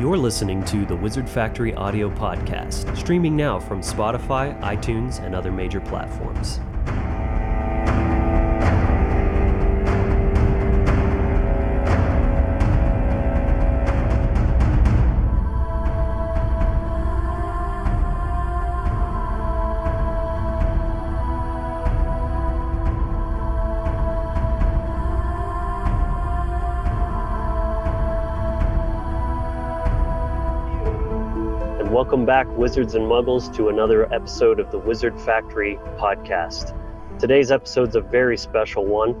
You're listening to the Wizard Factory audio podcast, streaming now from Spotify, iTunes, and other major platforms. Welcome back, Wizards and Muggles, to another episode of the Wizard Factory podcast. Today's episode's a very special one.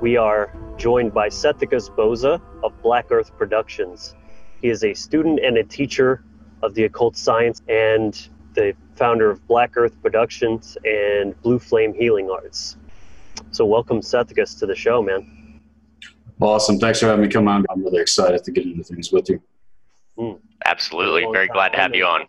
We are joined by Sethikus Boza of Black Earth Productions. He is a student and a teacher of the occult science and the founder of Black Earth Productions and Blue Flame Healing Arts. So, welcome, Sethikus, to the show, man. Awesome. Thanks for having me come on. I'm really excited to get into things with you. Hmm. Absolutely. Very glad to have you on.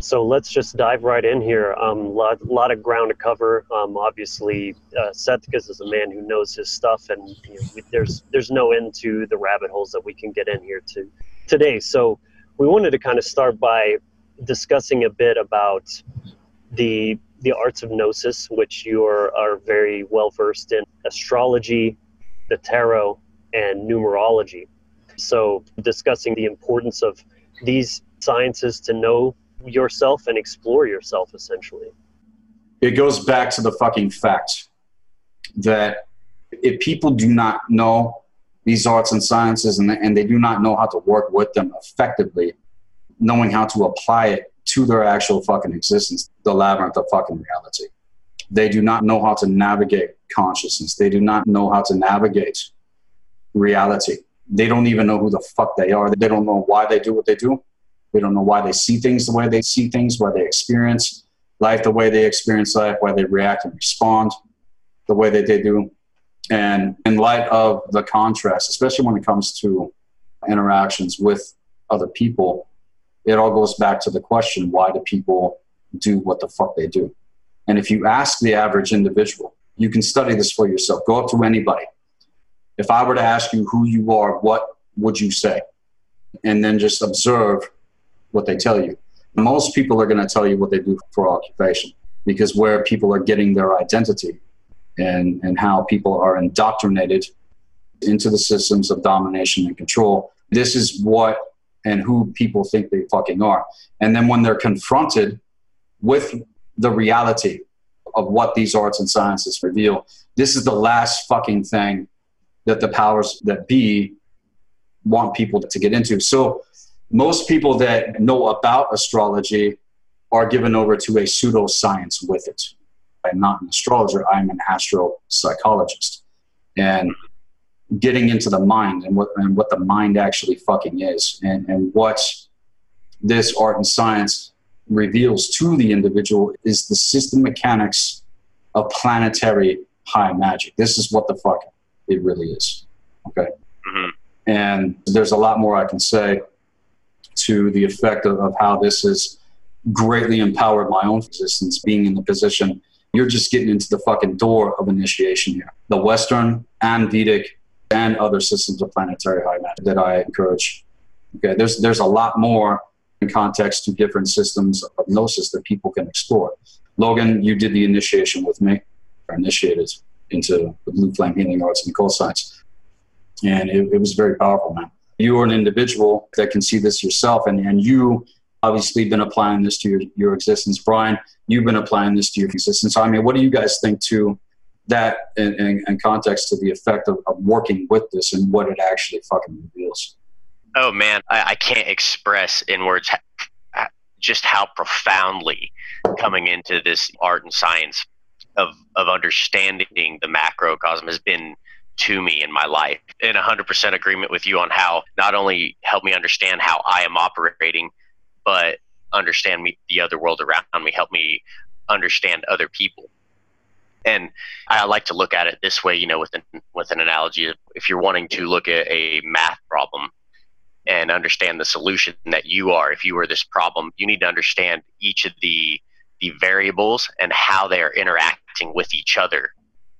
So let's just dive right in here. A um, lot, lot of ground to cover. Um, obviously, uh, Sethikus is a man who knows his stuff, and you know, we, there's there's no end to the rabbit holes that we can get in here to today. So we wanted to kind of start by discussing a bit about the the arts of gnosis, which you are, are very well versed in, astrology, the tarot, and numerology. So discussing the importance of these sciences to know yourself and explore yourself essentially. It goes back to the fucking fact that if people do not know these arts and sciences and, and they do not know how to work with them effectively, knowing how to apply it to their actual fucking existence, the labyrinth of fucking reality. They do not know how to navigate consciousness. They do not know how to navigate reality. They don't even know who the fuck they are. They don't know why they do what they do. They don't know why they see things the way they see things, why they experience life the way they experience life, why they react and respond the way that they do. And in light of the contrast, especially when it comes to interactions with other people, it all goes back to the question why do people do what the fuck they do? And if you ask the average individual, you can study this for yourself. Go up to anybody. If I were to ask you who you are, what would you say? And then just observe what they tell you. Most people are going to tell you what they do for occupation because where people are getting their identity and, and how people are indoctrinated into the systems of domination and control. This is what and who people think they fucking are. And then when they're confronted with the reality of what these arts and sciences reveal, this is the last fucking thing that the powers that be want people to get into. So most people that know about astrology are given over to a pseudoscience with it. I'm not an astrologer, I'm an astropsychologist. And getting into the mind and what, and what the mind actually fucking is and, and what this art and science reveals to the individual is the system mechanics of planetary high magic. This is what the fuck it really is. Okay. hmm And there's a lot more I can say to the effect of, of how this has greatly empowered my own existence, being in the position. You're just getting into the fucking door of initiation here. The Western and Vedic and other systems of planetary high magic that I encourage. Okay, there's there's a lot more in context to different systems of gnosis that people can explore. Logan, you did the initiation with me, or initiated into the blue flame healing arts and occult science. And it, it was very powerful, man. You are an individual that can see this yourself, and, and you obviously been applying this to your, your existence. Brian, you've been applying this to your existence. I mean, what do you guys think to that in, in, in context to the effect of, of working with this and what it actually fucking reveals? Oh man, I, I can't express in words just how profoundly coming into this art and science of of understanding the macrocosm has been to me in my life. In 100% agreement with you on how not only help me understand how I am operating, but understand me the other world around me, help me understand other people. And I like to look at it this way, you know, with an with an analogy. If you're wanting to look at a math problem and understand the solution that you are, if you were this problem, you need to understand each of the the variables and how they are interacting with each other.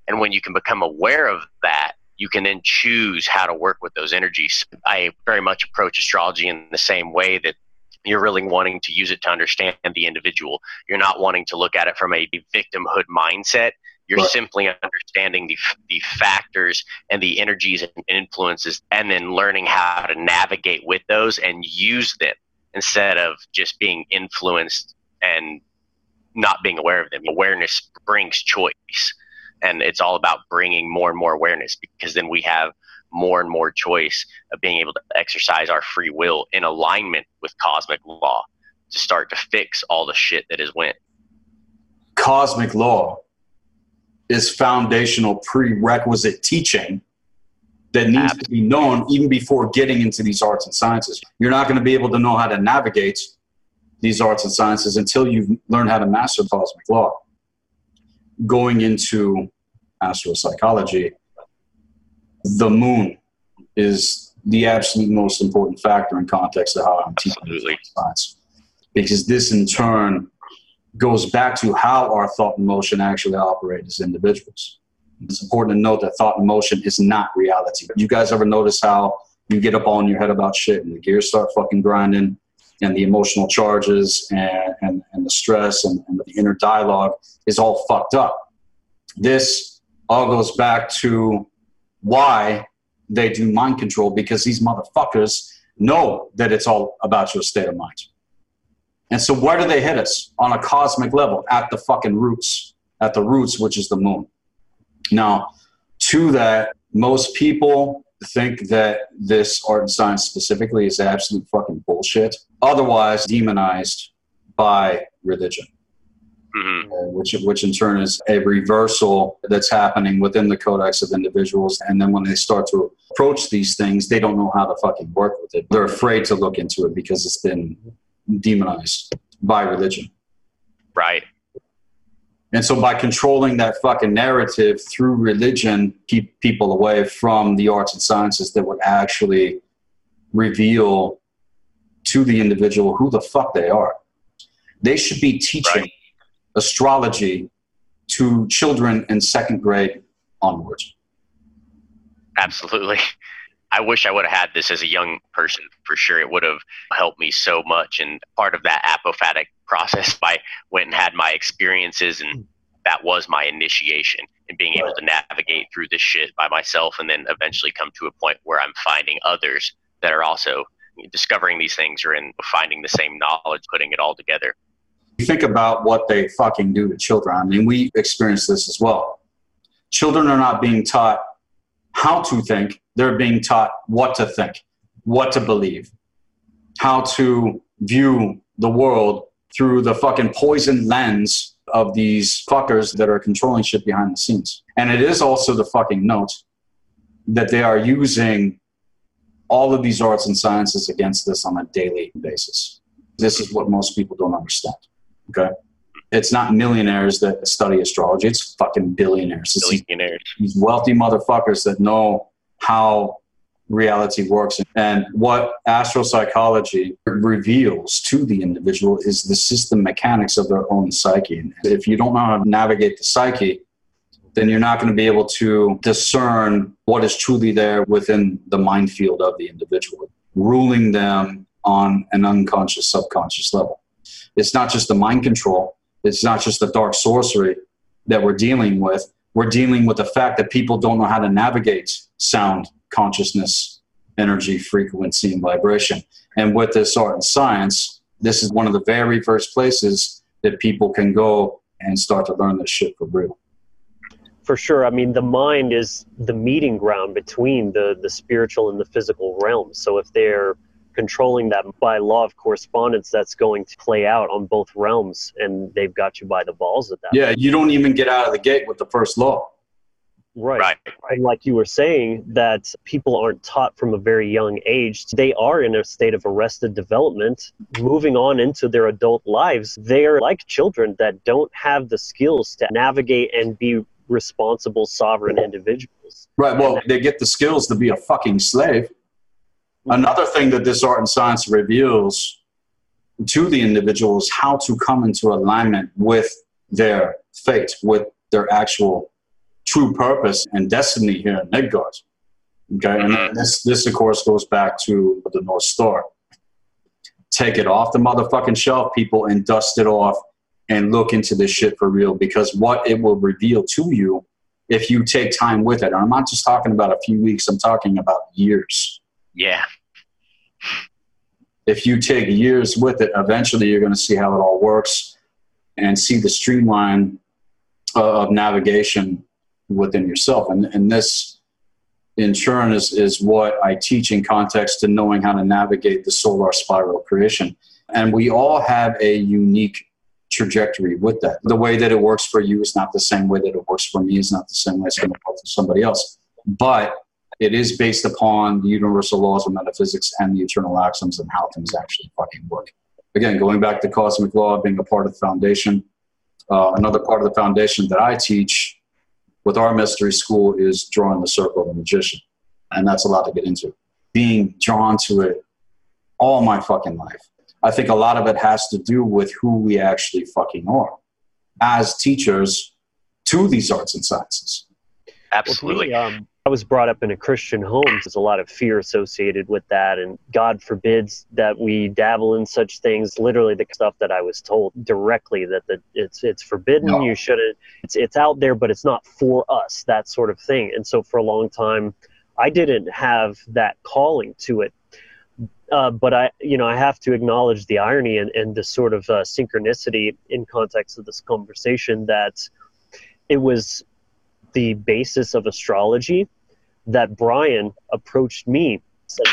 And when you can become aware of that, you can then choose how to work with those energies. I very much approach astrology in the same way that you're really wanting to use it to understand the individual. You're not wanting to look at it from a victimhood mindset. You're right. simply understanding the, the factors and the energies and influences, and then learning how to navigate with those and use them instead of just being influenced and not being aware of them. Awareness brings choice, and it's all about bringing more and more awareness because then we have more and more choice of being able to exercise our free will in alignment with cosmic law to start to fix all the shit that has went. Cosmic law is foundational prerequisite teaching that needs Absolutely. to be known even before getting into these arts and sciences. You're not going to be able to know how to navigate these arts and sciences until you learn how to master cosmic law. Going into astropsychology, the moon is the absolute most important factor in context of how I'm teaching science. Because this in turn goes back to how our thought and motion actually operate as individuals. It's important to note that thought and motion is not reality. You guys ever notice how you get up on your head about shit and the gears start fucking grinding and the emotional charges and, and, and the stress and, and the inner dialogue is all fucked up. This all goes back to why they do mind control because these motherfuckers know that it's all about your state of mind. And so, where do they hit us? On a cosmic level, at the fucking roots, at the roots, which is the moon. Now, to that, most people think that this art and science specifically is absolute fucking bullshit, otherwise demonized by religion mm-hmm. uh, which which in turn is a reversal that's happening within the codex of individuals. And then when they start to approach these things, they don't know how to fucking work with it. They're afraid to look into it because it's been demonized by religion. Right. And so by controlling that fucking narrative through religion, keep people away from the arts and sciences that would actually reveal to the individual who the fuck they are. They should be teaching right astrology to children in second grade onwards. Absolutely. I wish I would have had this as a young person for sure. It would have helped me so much. And part of that apophatic process, I went and had my experiences, and hmm. that was my initiation in being able to navigate through this shit by myself, and then eventually come to a point where I'm finding others that are also discovering these things or in finding the same knowledge, putting it all together. You think about what they fucking do to children. I mean, we experience this as well. Children are not being taught how to think, they're being taught what to think, what to believe, how to view the world through the fucking poison lens of these fuckers that are controlling shit behind the scenes. And it is also the fucking note that they are using all of these arts and sciences against us on a daily basis. This is what most people don't understand. Okay. It's not millionaires that study astrology. It's fucking billionaires. It's billionaires. These wealthy motherfuckers that know how reality works. And what astropsychology reveals to the individual is the system mechanics of their own psyche. And if you don't know how to navigate the psyche, then you're not going to be able to discern what is truly there within the mind field of the individual, ruling them on an unconscious, subconscious level. It's not just the mind control. It's not just the dark sorcery that we're dealing with. We're dealing with the fact that people don't know how to navigate sound, consciousness, energy, frequency, and vibration. And with this art and science, this is one of the very first places that people can go and start to learn this shit for real. For sure. I mean, the mind is the meeting ground between the, the spiritual and the physical realms. So if they're controlling that by law of correspondence that's going to play out on both realms and they've got you by the balls at that yeah point. you don't even get out of the gate with the first law right. right. and like you were saying that people aren't taught from a very young age. They are in a state of arrested development moving on into their adult lives. They're like children that don't have the skills to navigate and be responsible sovereign individuals. Right well they get the skills to be a fucking slave. Another thing that this art and science reveals to the individual is how to come into alignment with their fate, with their actual true purpose and destiny here in Midgard. Okay, and this this of course goes back to the North Star. Take it off the motherfucking shelf, people, and dust it off and look into this shit for real because what it will reveal to you if you take time with it. And I'm not just talking about a few weeks, I'm talking about years. Yeah. If you take years with it, eventually you're going to see how it all works and see the streamline uh, of navigation within yourself. And, and this, in turn, is, is what I teach in context to knowing how to navigate the solar spiral creation. And we all have a unique trajectory with that. The way that it works for you is not the same way that it works for me, is not the same way it's going to work for somebody else. But it is based upon the universal laws of metaphysics and the eternal axioms and how things actually fucking work. Again, going back to cosmic law being a part of the foundation, uh, another part of the foundation that I teach with our mystery school is drawing the circle of the magician. And that's a lot to get into. Being drawn to it all my fucking life. I think a lot of it has to do with who we actually fucking are as teachers to these arts and sciences. Absolutely. Well, to me, um, I was brought up in a Christian home. There's a lot of fear associated with that, and God forbids that we dabble in such things. Literally, the stuff that I was told directly that the, it's it's forbidden. No. You shouldn't. It's it's out there, but it's not for us. That sort of thing. And so, for a long time, I didn't have that calling to it. Uh, but I, you know, I have to acknowledge the irony and, and the sort of uh, synchronicity in context of this conversation that it was the basis of astrology that Brian approached me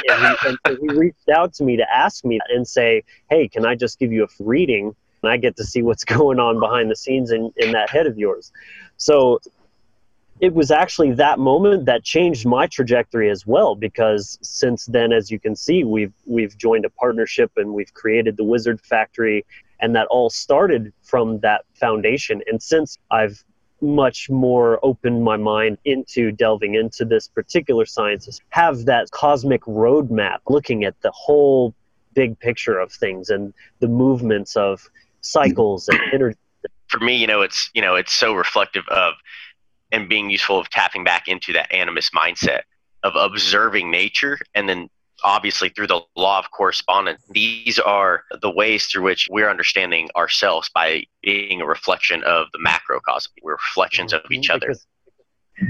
and, he, and he reached out to me to ask me and say, "Hey, can I just give you a reading?" And I get to see what's going on behind the scenes in, in that head of yours. So it was actually that moment that changed my trajectory as well because since then as you can see we've we've joined a partnership and we've created the wizard factory and that all started from that foundation and since i've much more opened my mind into delving into this particular sciences have that cosmic roadmap looking at the whole big picture of things and the movements of cycles and energy. For me, you know, it's you know, it's so reflective of and being useful of tapping back into that animist mindset of observing nature and then obviously through the law of correspondence these are the ways through which we're understanding ourselves by being a reflection of the macrocosm we're reflections of mm-hmm. each other Because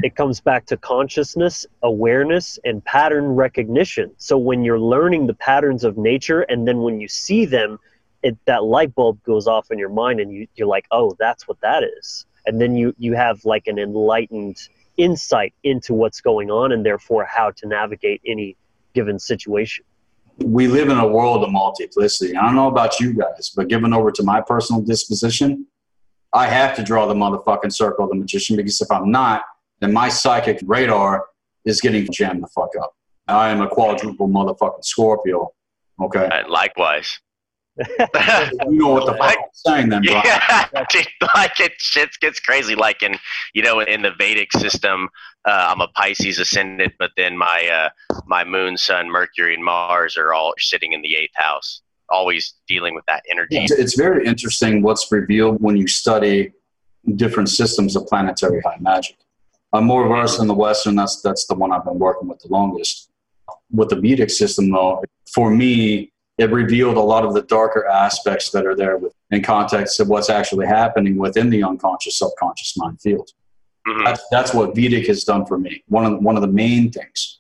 it comes back to consciousness, awareness, and pattern recognition. So when you're learning the patterns of nature, and then when you see them, it, that light bulb goes off in your mind, and you, you're like, "Oh, that's what that is." And then you you have like an enlightened insight into what's going on, and therefore how to navigate any given situation. we live in a world of multiplicity. I don't know about you guys, but given over to my personal disposition, I have to draw the motherfucking circle of the magician because if I'm not, then my psychic radar is getting jammed the fuck up. I am a quadruple motherfucking Scorpio. Okay. Likewise You know what the fuck I'm saying then, bro. yeah, dude, like it shit gets crazy. Like in you know in the Vedic system, uh, I'm a Pisces ascendant, but then my uh, my Moon, Sun, Mercury, and Mars are all sitting in the eighth house, always dealing with that energy. It's, it's very interesting what's revealed when you study different systems of planetary high magic. I'm more versed in the Western. That's that's the one I've been working with the longest. With the Vedic system, though, for me, it revealed a lot of the darker aspects that are there with, in context of what's actually happening within the unconscious, subconscious mind field. Mhm. That's, that's what Vedic has done for me. One of one of the main things.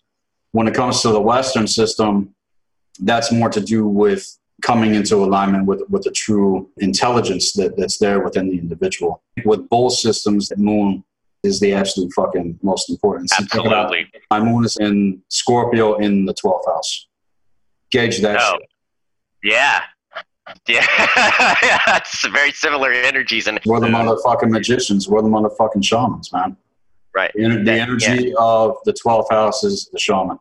When it comes to the Western system, that's more to do with coming into alignment with with the true intelligence that, that's there within the individual. With both systems, the moon is the absolute fucking most important. Absolutely. My moon is in Scorpio in the 12th house. Gauge that. Oh, yeah. Yeah, that's very similar energies, and We're the motherfucking magicians. We're the motherfucking shamans, man. right, The, the Yeah, energy of the 12th house is the shaman.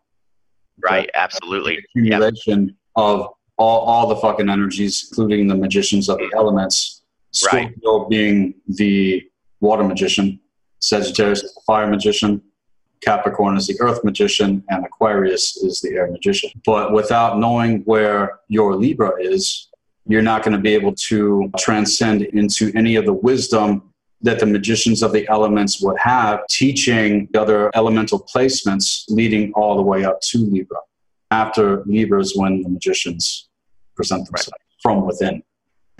right, absolutely. The Yeah, accumulation of all, all the fucking energies, including the magicians of the mm-hmm. elements. Right. Scorpio being the water magician, Sagittarius is the fire magician, Capricorn is the earth magician, and Aquarius is the air magician. But without knowing where your Libra is, you're not going to be able to transcend into any of the wisdom that the magicians of the elements would have, teaching the other elemental placements leading all the way up to Libra. After Libra is when the magicians present themselves right. from within.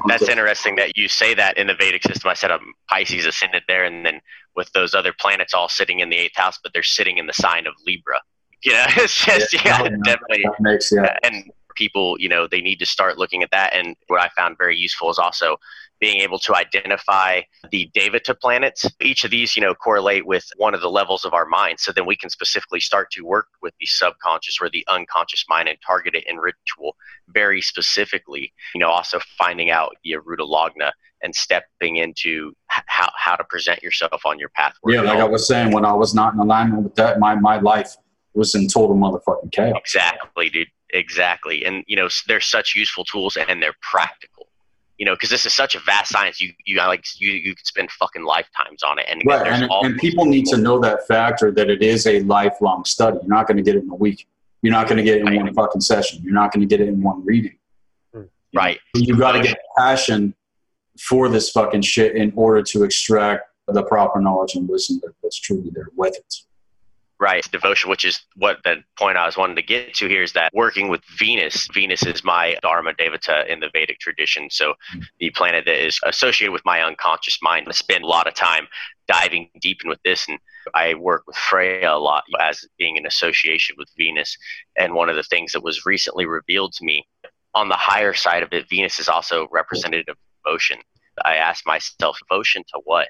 That's interesting that you say that in the Vedic system. I said um, Pisces ascended there, and then with those other planets all sitting in the eighth house, but they're sitting in the sign of Libra. You know, it's just yeah, yeah, yeah definitely. Makes, yeah. And people, you know, they need to start looking at that. And what I found very useful is also being able to identify the Devata planets. Each of these, you know, correlate with one of the levels of our mind. So then we can specifically start to work with the subconscious or the unconscious mind and target it in ritual very specifically. You know, also finding out the Arudha Lagna and stepping into how, how to present yourself on your path. Yeah, like I was saying, when I was not in alignment with that, my, my life was in total motherfucking chaos. Exactly, dude. Exactly. And, you know, they're such useful tools and they're practical you know, because this is such a vast science. You you like you you could spend fucking lifetimes on it, and right. And, and people need to know that factor that it is a lifelong study. You're not going to get it in a week. You're not going to get it in right. one fucking session. You're not going to get it in one reading. Hmm. Right. You've got to get passion for this fucking shit in order to extract the proper knowledge and wisdom that's truly there with it right devotion which is what the point i was wanting to get to here is that working with venus venus is my dharma devata in the vedic tradition. So mm-hmm. the planet that is associated with my unconscious mind i spend a lot of time diving deep in with this and i work with freya a lot as being an association with venus. And one of the things that was recently revealed to me on the higher side of it venus is also representative of devotion. I asked myself devotion to what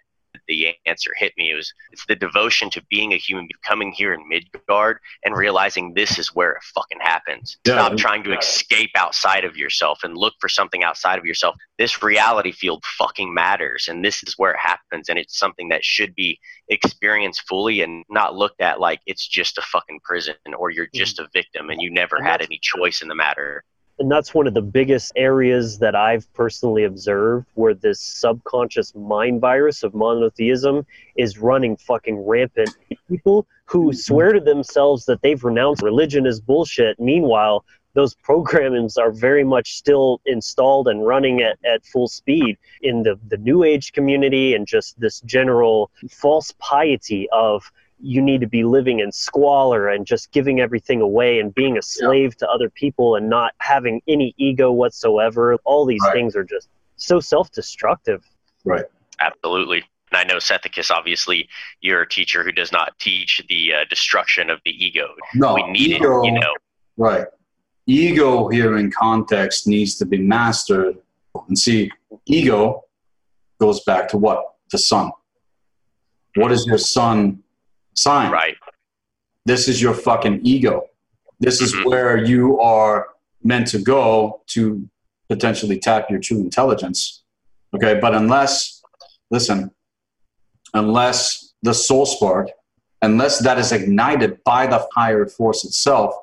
the answer hit me. It was it's the devotion to being a human, coming here in Midgard and realizing this is where it fucking happens. Yeah, Stop trying to escape outside of yourself and look for something outside of yourself. This reality field fucking matters, and this is where it happens. And it's something that should be experienced fully and not looked at like it's just a fucking prison or you're mm-hmm. just a victim and you never had any choice in the matter and that's one of the biggest areas that I've personally observed where this subconscious mind virus of monotheism is running fucking rampant. People who swear to themselves that they've renounced religion as bullshit. Meanwhile, those programs are very much still installed and running at, at full speed in the, the new age community and just this general false piety of you need to be living in squalor and just giving everything away and being a slave yeah. to other people and not having any ego whatsoever. All these right. things are just so self destructive. Right. Absolutely. And I know Sethikus, obviously, you're a teacher who does not teach the uh, destruction of the ego. No, we need ego, it, you know. Right. Ego here in context needs to be mastered. And see, ego goes back to what? The sun. What is your sun sign. Right. This is your fucking ego. This is mm-hmm. where you are meant to go to potentially tap your true intelligence. Okay, but unless, listen, unless the soul spark, unless that is ignited by the higher force itself,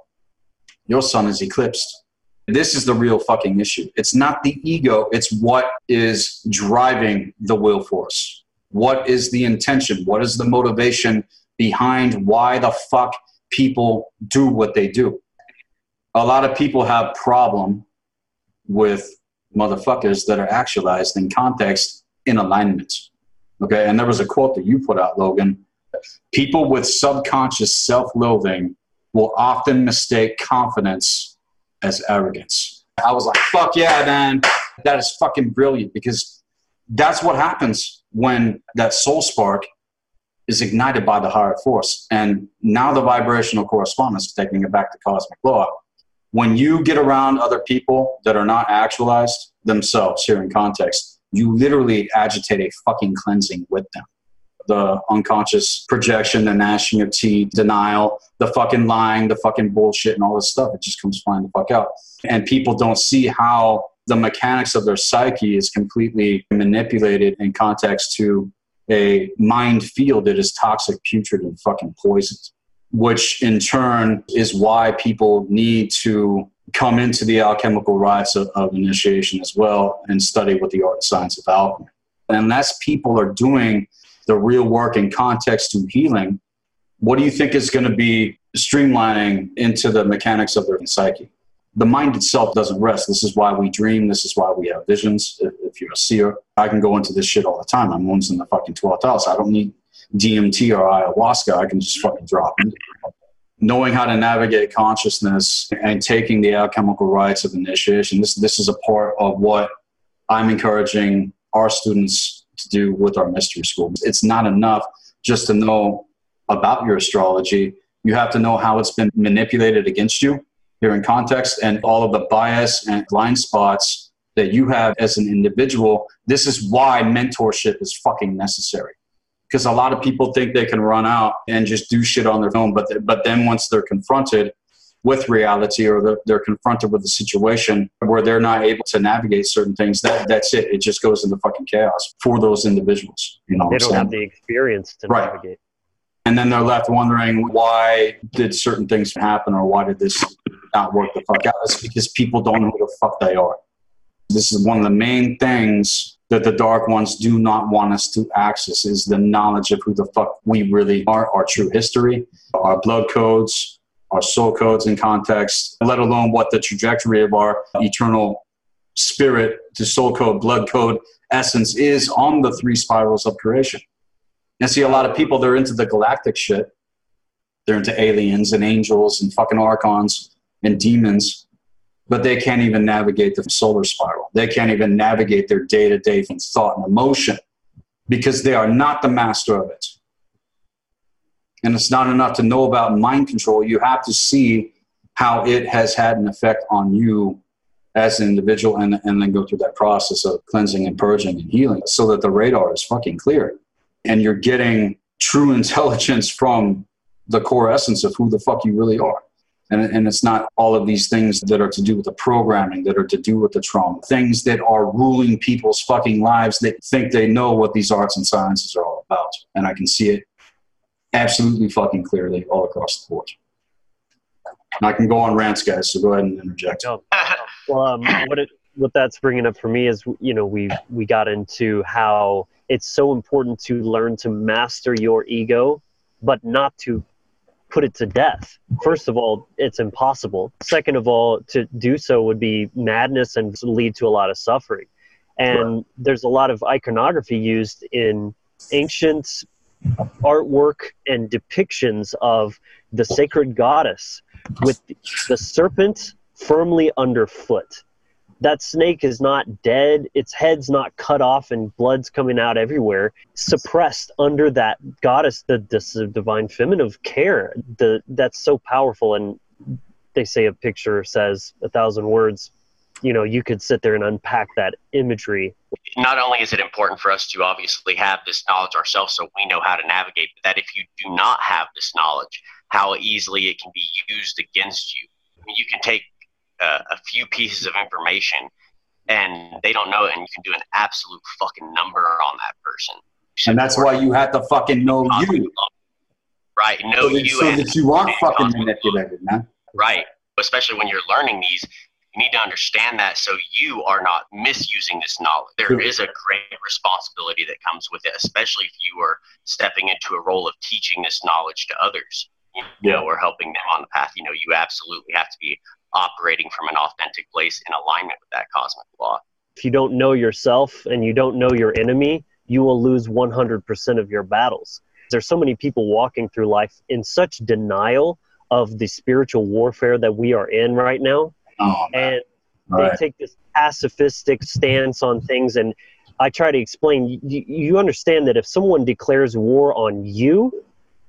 your sun is eclipsed. This is the real fucking issue. It's not the ego, it's what is driving the will force. What is the intention? What is the motivation behind why the fuck people do what they do. A lot of people have problem with motherfuckers that are actualized in context in alignment. Okay, and there was a quote that you put out, Logan. People with subconscious self-loathing will often mistake confidence as arrogance. I was like, fuck yeah, man. That is fucking brilliant because that's what happens when that soul spark is ignited by the higher force. And now the vibrational correspondence, taking it back to cosmic law, when you get around other people that are not actualized themselves here in context, you literally agitate a fucking cleansing with them. The unconscious projection, the gnashing of teeth, denial, the fucking lying, the fucking bullshit, and all this stuff, it just comes flying the fuck out. And people don't see how the mechanics of their psyche is completely manipulated in context to a mind field that is toxic, putrid, and fucking poisoned, which in turn is why people need to come into the alchemical rites of, of initiation as well and study with the art and science of alchemy. Unless people are doing the real work in context to healing, what do you think is going to be streamlining into the mechanics of their psyche? The mind itself doesn't rest. This is why we dream. This is why we have visions. If, if you're a seer, I can go into this shit all the time. I'm moon's in the fucking 12th house. I don't need DMT or ayahuasca. I can just fucking drop in. Knowing how to navigate consciousness and taking the alchemical rites of initiation, this, this is a part of what I'm encouraging our students to do with our mystery school. It's not enough just to know about your astrology. You have to know how it's been manipulated against you here in context and all of the bias and blind spots that you have as an individual. This is why mentorship is fucking necessary. Because a lot of people think they can run out and just do shit on their own, but but then once they're confronted with reality or they're, they're confronted with a situation where they're not able to navigate certain things, that that's it. It just goes into fucking chaos for those individuals. You know, they don't have the experience to right. navigate and then they're left wondering why did certain things happen or why did this not work the fuck out. It's because people don't know who the fuck they are. This is one of the main things that the dark ones do not want us to access is the knowledge of who the fuck we really are, our true history, our blood codes, our soul codes in context, let alone what the trajectory of our eternal spirit to soul code, blood code essence is on the three spirals of creation. And see a lot of people, they're into the galactic shit. They're into aliens and angels and fucking archons and demons, but they can't even navigate the solar spiral. They can't even navigate their day to day from thought and emotion because they are not the master of it. And it's not enough to know about mind control. You have to see how it has had an effect on you as an individual and, and then go through that process of cleansing and purging and healing so that the radar is fucking clear and you're getting true intelligence from the core essence of who the fuck you really are. And, and it's not all of these things that are to do with the programming, that are to do with the trauma, things that are ruling people's fucking lives that think they know what these arts and sciences are all about. And I can see it absolutely fucking clearly all across the board. And I can go on rants, guys, so go ahead and interject. Oh. Well, um, what, it, what that's bringing up for me is, you know, we, we got into how it's so important to learn to master your ego, but not to put it to death. First of all, it's impossible. Second of all, to do so would be madness and lead to a lot of suffering. And right. there's a lot of iconography used in ancient artwork and depictions of the sacred goddess with the serpent firmly underfoot that snake is not dead. Its head's not cut off and blood's coming out everywhere. Suppressed under that goddess the, the divine feminine of care the that's so powerful. And they say a picture says a thousand words. You know you could sit there and unpack that imagery. Not only is it important for us to obviously have this knowledge ourselves so we know how to navigate but that if you do not have this knowledge how easily it can be used against you. I mean, you can take a, a few pieces of information and they don't know it, and you can do an absolute fucking number on that person. And that's why you have to fucking know you. Right, know so that, you. So that you aren't fucking manipulated, man. Right, especially when you're learning these, you need to understand that so you are not misusing this knowledge. There is a great responsibility that comes with it, especially if you are stepping into a role of teaching this knowledge to others. You know, yeah. or helping them on the path. You know, you absolutely have to be operating from an authentic place in alignment with that cosmic law. If you don't know yourself and you don't know your enemy, you will lose 100% of your battles. There's so many people walking through life in such denial of the spiritual warfare that we are in right now. Oh, and they right. take this pacifistic stance on things. And I try to explain you, you understand that if someone declares war on you,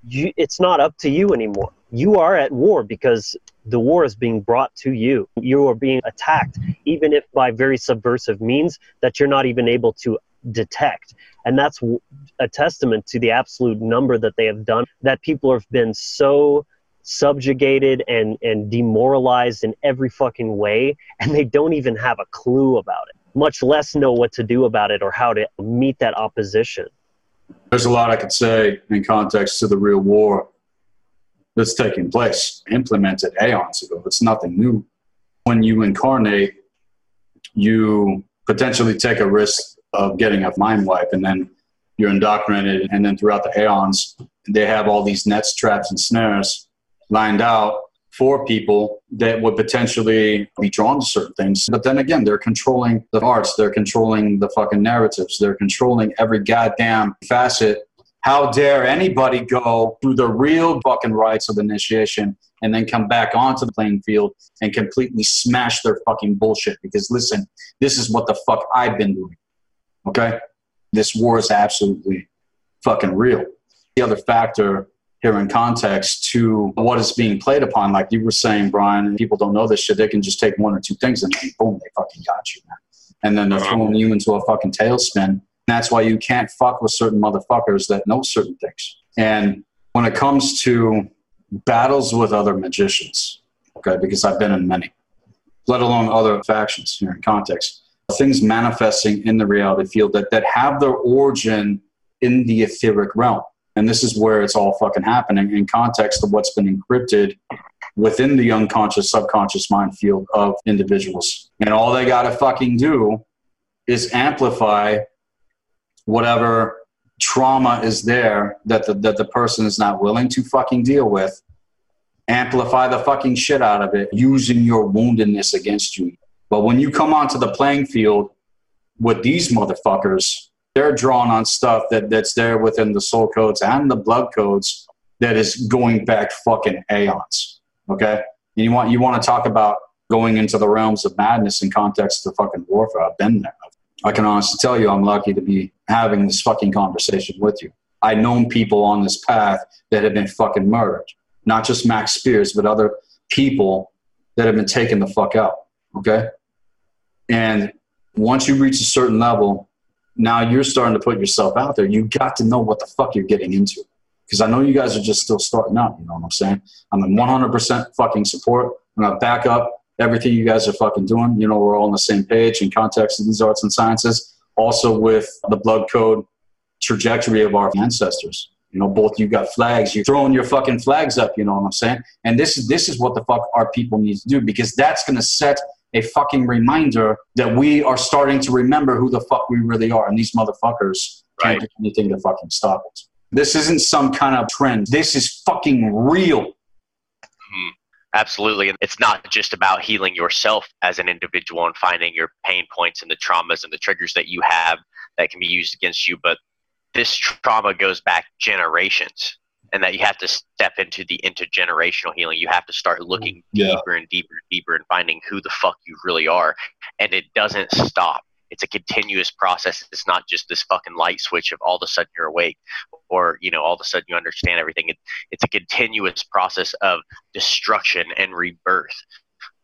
you, it's not up to you anymore. You are at war because the war is being brought to you. You are being attacked, even if by very subversive means that you're not even able to detect. And that's a testament to the absolute number that they have done, that people have been so subjugated and, and demoralized in every fucking way, and they don't even have a clue about it, much less know what to do about it or how to meet that opposition. There's a lot I could say in context to the real war that's taking place, implemented aeons ago. It's nothing new. When you incarnate, you potentially take a risk of getting a mind wipe, and then you're indoctrinated. And then throughout the aeons, they have all these nets, traps, and snares lined out for people that would potentially be drawn to certain things. But then again, they're controlling the arts, they're controlling the fucking narratives, they're controlling every goddamn facet. How dare anybody go through the real fucking rites of initiation and then come back onto the playing field and completely smash their fucking bullshit? Because listen, this is what the fuck I've been doing. Okay? This war is absolutely fucking real. The other factor here in context to what is being played upon. Like you were saying, Brian, people don't know this shit. They can just take one or two things and then boom, they fucking got you, man. And then they're throwing you into a fucking tailspin. That's why you can't fuck with certain motherfuckers that know certain things. And when it comes to battles with other magicians, okay, because I've been in many, let alone other factions here in context, things manifesting in the reality field that, that have their origin in the etheric realm. And this is where it's all fucking happening in context of what's been encrypted within the unconscious, subconscious mind field of individuals. And all they got to fucking do is amplify whatever trauma is there that the, that the person is not willing to fucking deal with. Amplify the fucking shit out of it using your woundedness against you. But when you come onto the playing field with these motherfuckers, they're drawn on stuff that, that's there within the soul codes and the blood codes that is going back fucking aeons. Okay? And you want you want to talk about going into the realms of madness in context of fucking warfare. I've been there. I can honestly tell you I'm lucky to be having this fucking conversation with you. I've known people on this path that have been fucking murdered. Not just Max Spiers, but other people that have been taken the fuck out. Okay? And once you reach a certain level, now you're starting to put yourself out there. You got to know what the fuck you're getting into. Because I know you guys are just still starting out. You know what I'm saying? I'm in 100% fucking support. Going to back up everything you guys are fucking doing. You know, we're all on the same page in context of these arts and sciences. Also with the blood code trajectory of our ancestors. You know, both you got flags. You're throwing your fucking flags up. You know what I'm saying? And this is this is what the fuck our people need to do because that's going to set a fucking reminder that we are starting to remember who the fuck we really are. And these motherfuckers can't do anything to fucking stop it. This isn't some kind of trend. This is fucking real. Mm-hmm. Absolutely. And it's not just about healing yourself as an individual and finding your pain points and the traumas and the triggers that you have that can be used against you, but this trauma goes back generations and that you have to step into the intergenerational healing. You have to start looking yeah. deeper and deeper and deeper and finding who the fuck you really are. And it doesn't stop. It's a continuous process. It's not just this fucking light switch of all of a sudden you're awake or, you know, all of a sudden you understand everything. It, it's a continuous process of destruction and rebirth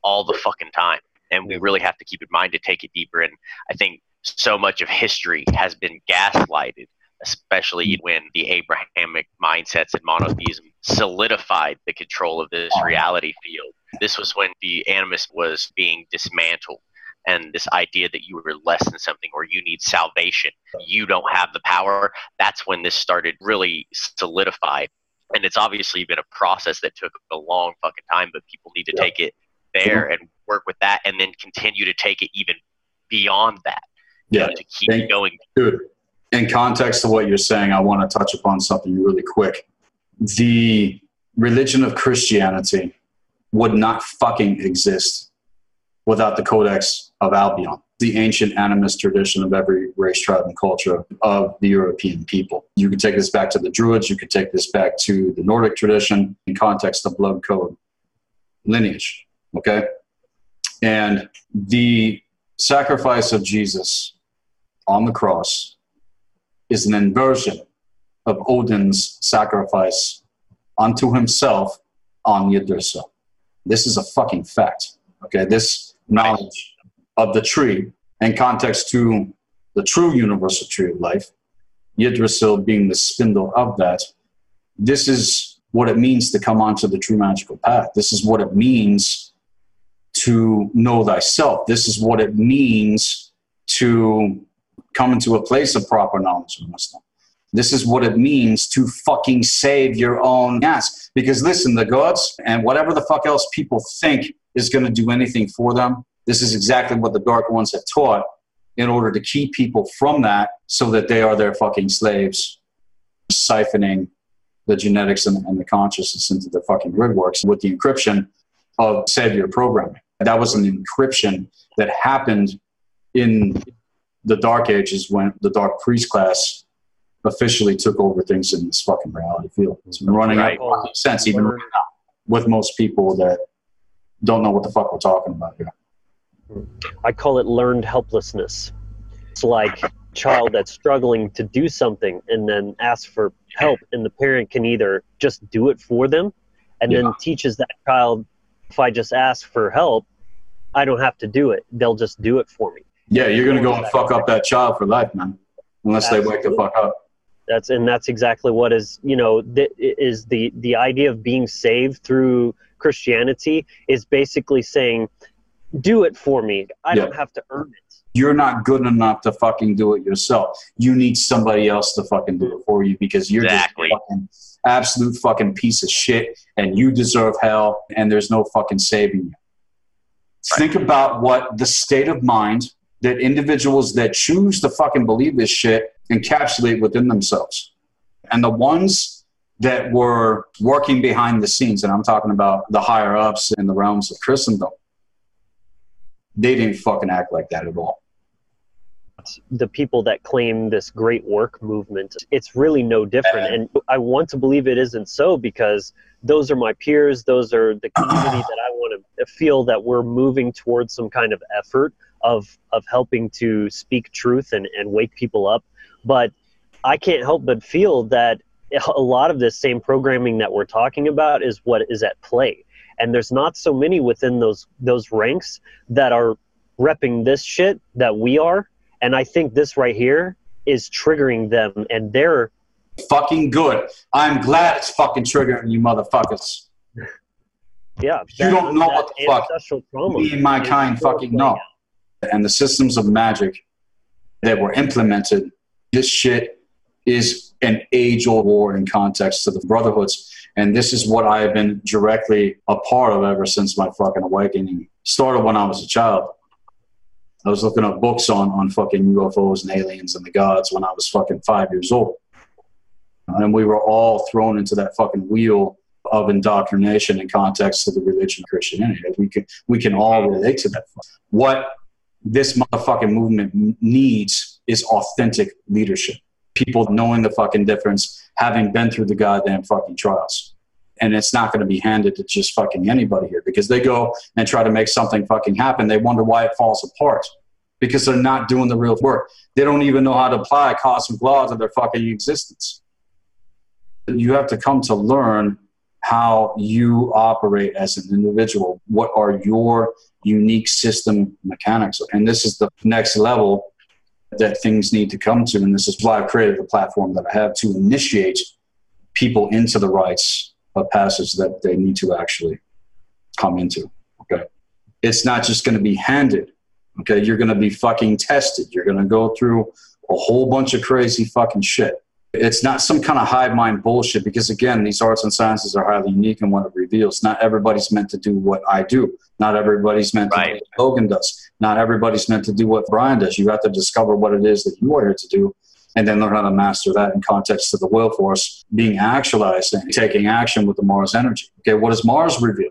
all the fucking time. And we really have to keep in mind to take it deeper. And I think so much of history has been gaslighted especially mm. when the Abrahamic mindsets and monotheism solidified the control of this reality field. This was when the animist was being dismantled and this idea that you were less than something or you need salvation, you don't have the power. That's when this started really solidified. And it's obviously been a process that took a long fucking time, but people need to take it there and work with that and then continue to take it even beyond that. Yeah. Know, to keep Thank, going. Dude, in context to what you're saying, I want to touch upon something really quick. The religion of Christianity would not fucking exist without the Codex of Albion, the ancient animist tradition of every race, tribe, and culture of the European people. You could take this back to the Druids, you could take this back to the Nordic tradition in context of blood code lineage. Okay? And the sacrifice of Jesus on the cross is an inversion of Odin's sacrifice unto himself on Yggdrasil. This is a fucking fact. Okay, this knowledge of the tree in context to the true universal tree of life, Yggdrasil being the spindle of that. This is what it means to come onto the true magical path. This is what it means to know thyself. This is what it means to come into a place of proper knowledge of wisdom. This is what it means to fucking save your own ass. Because listen, the gods and whatever the fuck else people think is going to do anything for them, this is exactly what the dark ones have taught in order to keep people from that so that they are their fucking slaves, siphoning the genetics and, and the consciousness into the fucking grid works with the encryption of savior programming. That was an encryption that happened in the dark ages when the dark priest class officially took over things in this fucking reality field. It's been running Right. out of sense even right now with most people that don't know what the fuck we're talking about here. I call it learned helplessness. It's like a child that's struggling to do something and then asks for help, and the parent can either just do it for them and Yeah. then teaches that child, if I just ask for help, I don't have to do it. They'll just do it for me. Yeah, you're gonna go and fuck up that child for life, man. Unless they wake the fuck up. That's and that's exactly what is you know th- is the the idea of being saved through Christianity is basically saying, do it for me. I Yeah. don't have to earn it. You're not good enough to fucking do it yourself. You need somebody else to fucking do it for you because you're Exactly. just fucking absolute fucking piece of shit and you deserve hell and there's no fucking saving you. Think about what the state of mind that individuals that choose to fucking believe this shit encapsulate within themselves. And the ones that were working behind the scenes, and I'm talking about the higher ups in the realms of Christendom, they didn't fucking act like that at all. the people that claim this great work movement it's really no different and i want to believe it isn't so because those are my peers those are the community that i want to feel that we're moving towards some kind of effort of of helping to speak truth and and wake people up but i can't help but feel that a lot of this same programming that we're talking about is what is at play and there's not so many within those those ranks that are repping this shit that we are and I think this right here is triggering them, and they're Fucking good. I'm glad it's fucking triggering you motherfuckers. yeah. You don't know what the fuck. Me and my kind fucking know. out. And the systems of magic that were implemented, this shit is an age old war in context to the brotherhoods. And this is what I have been directly a part of ever since my fucking awakening started when I was a child. I was looking up books on, on fucking UFOs and aliens and the gods when I was fucking five years old. And we were all thrown into that fucking wheel of indoctrination in context to the religion of Christianity. We can, we can all relate to that. What this motherfucking movement needs is authentic leadership. People knowing the fucking difference, having been through the goddamn fucking trials. And it's not going to be handed to just fucking anybody here because they go and try to make something fucking happen. They wonder why it falls apart because they're not doing the real work. They don't even know how to apply cosmic law to their fucking existence. You have to come to learn how you operate as an individual. What are your unique system mechanics? And this is the next level that things need to come to. And this is why I've created the platform that I have to initiate people into the rites of passage that they need to actually come into. Okay. It's not just going to be handed. Okay. You're going to be fucking tested. You're going to go through a whole bunch of crazy fucking shit. It's not some kind of hive mind bullshit because, again, these arts and sciences are highly unique in what it reveals. Not everybody's meant to do what I do. Not everybody's meant to do what Logan does. Not everybody's meant to do what Brian does. You have to discover what it is that you are here to do and then learn how to master that in context to the will force being actualized and taking action with the Mars energy. Okay, what does Mars reveal?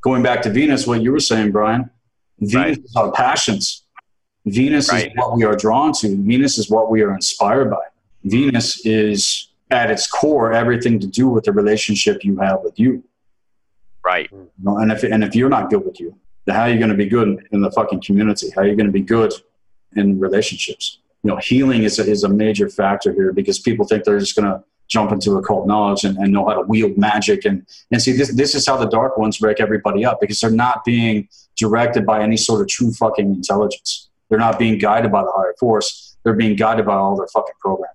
Going back to Venus, what you were saying, Brian, Venus Right. is our passions. Venus Right. is what we are drawn to. Venus is what we are inspired by. Venus is at its core everything to do with the relationship you have with you. Right. You know, and if and if you're not good with you, then how are you going to be good in the fucking community? How are you going to be good in relationships? You know, healing is a, is a major factor here because people think they're just going to jump into occult knowledge and, and know how to wield magic and and see this this is how the dark ones break everybody up because they're not being directed by any sort of true fucking intelligence. They're not being guided by the higher force. They're being guided by all their fucking programming.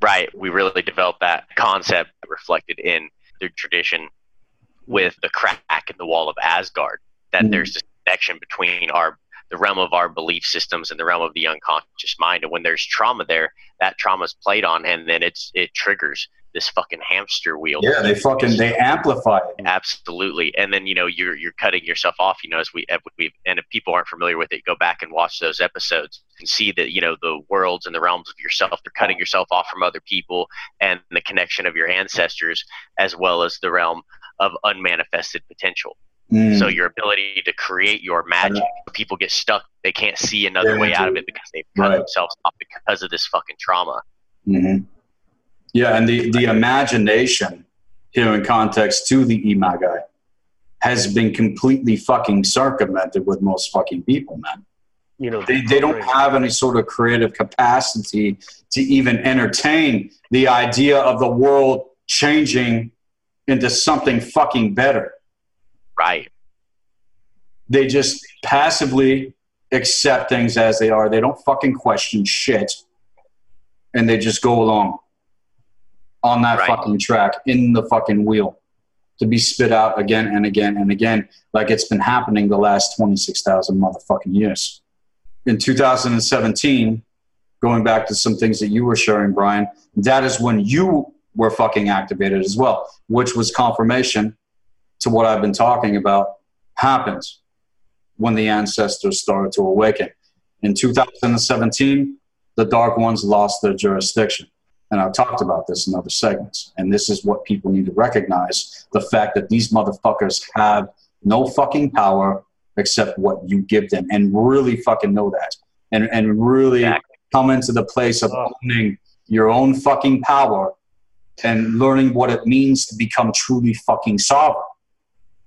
Right. We really developed that concept reflected in the tradition with the crack in the wall of Asgard. That Mhm. there's this connection between our the realm of our belief systems and the realm of the unconscious mind. And when there's trauma there, that trauma is played on, and then it's it triggers this fucking hamster wheel. Yeah, they fucking they amplify it. Absolutely, and then you know you're you're cutting yourself off. You know, as we we and if people aren't familiar with it, go back and watch those episodes and see that you know the worlds and the realms of yourself. You're cutting yourself off from other people and the connection of your ancestors, as well as the realm of unmanifested potential. Mm. So your ability to create your magic, people get stuck. They can't see another Yeah, way out of it because they've cut Right. themselves off because of this fucking trauma. hmm Yeah, and the, the imagination here in context to the Imagai has been completely fucking circumvented with most fucking people, man. You know, They, they don't have any sort of creative capacity to even entertain the idea of the world changing into something fucking better. Right. They just passively accept things as they are. They don't fucking question shit. And they just go along on that Right. fucking track in the fucking wheel to be spit out again and again and again, like it's been happening the last 26,000 motherfucking years. In 2017, going back to some things that you were sharing, Brian, that is when you were fucking activated as well, which was confirmation to what I've been talking about happens when the ancestors started to awaken. In 2017, the Dark Ones lost their jurisdiction. And I've talked about this in other segments. And this is what people need to recognize the fact that these motherfuckers have no fucking power except what you give them. And really fucking know that. And, and really Exactly. come into the place of Oh. owning your own fucking power and learning what it means to become truly fucking sovereign.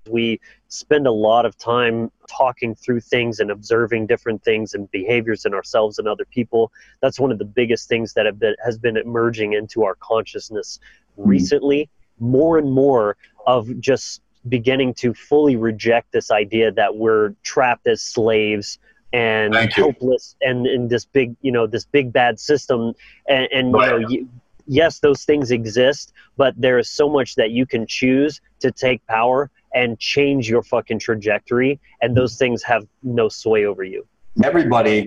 we spend a lot of time talking through things and observing different things and behaviors in ourselves and other people. That's one of the biggest things that have been, has been emerging into our consciousness Mhm. recently. More and more of just beginning to fully reject this idea that we're trapped as slaves and helpless and in this big you know this big bad system. And, and you know you, yes those things exist but there is so much that you can choose to take power and change your fucking trajectory and those things have no sway over you everybody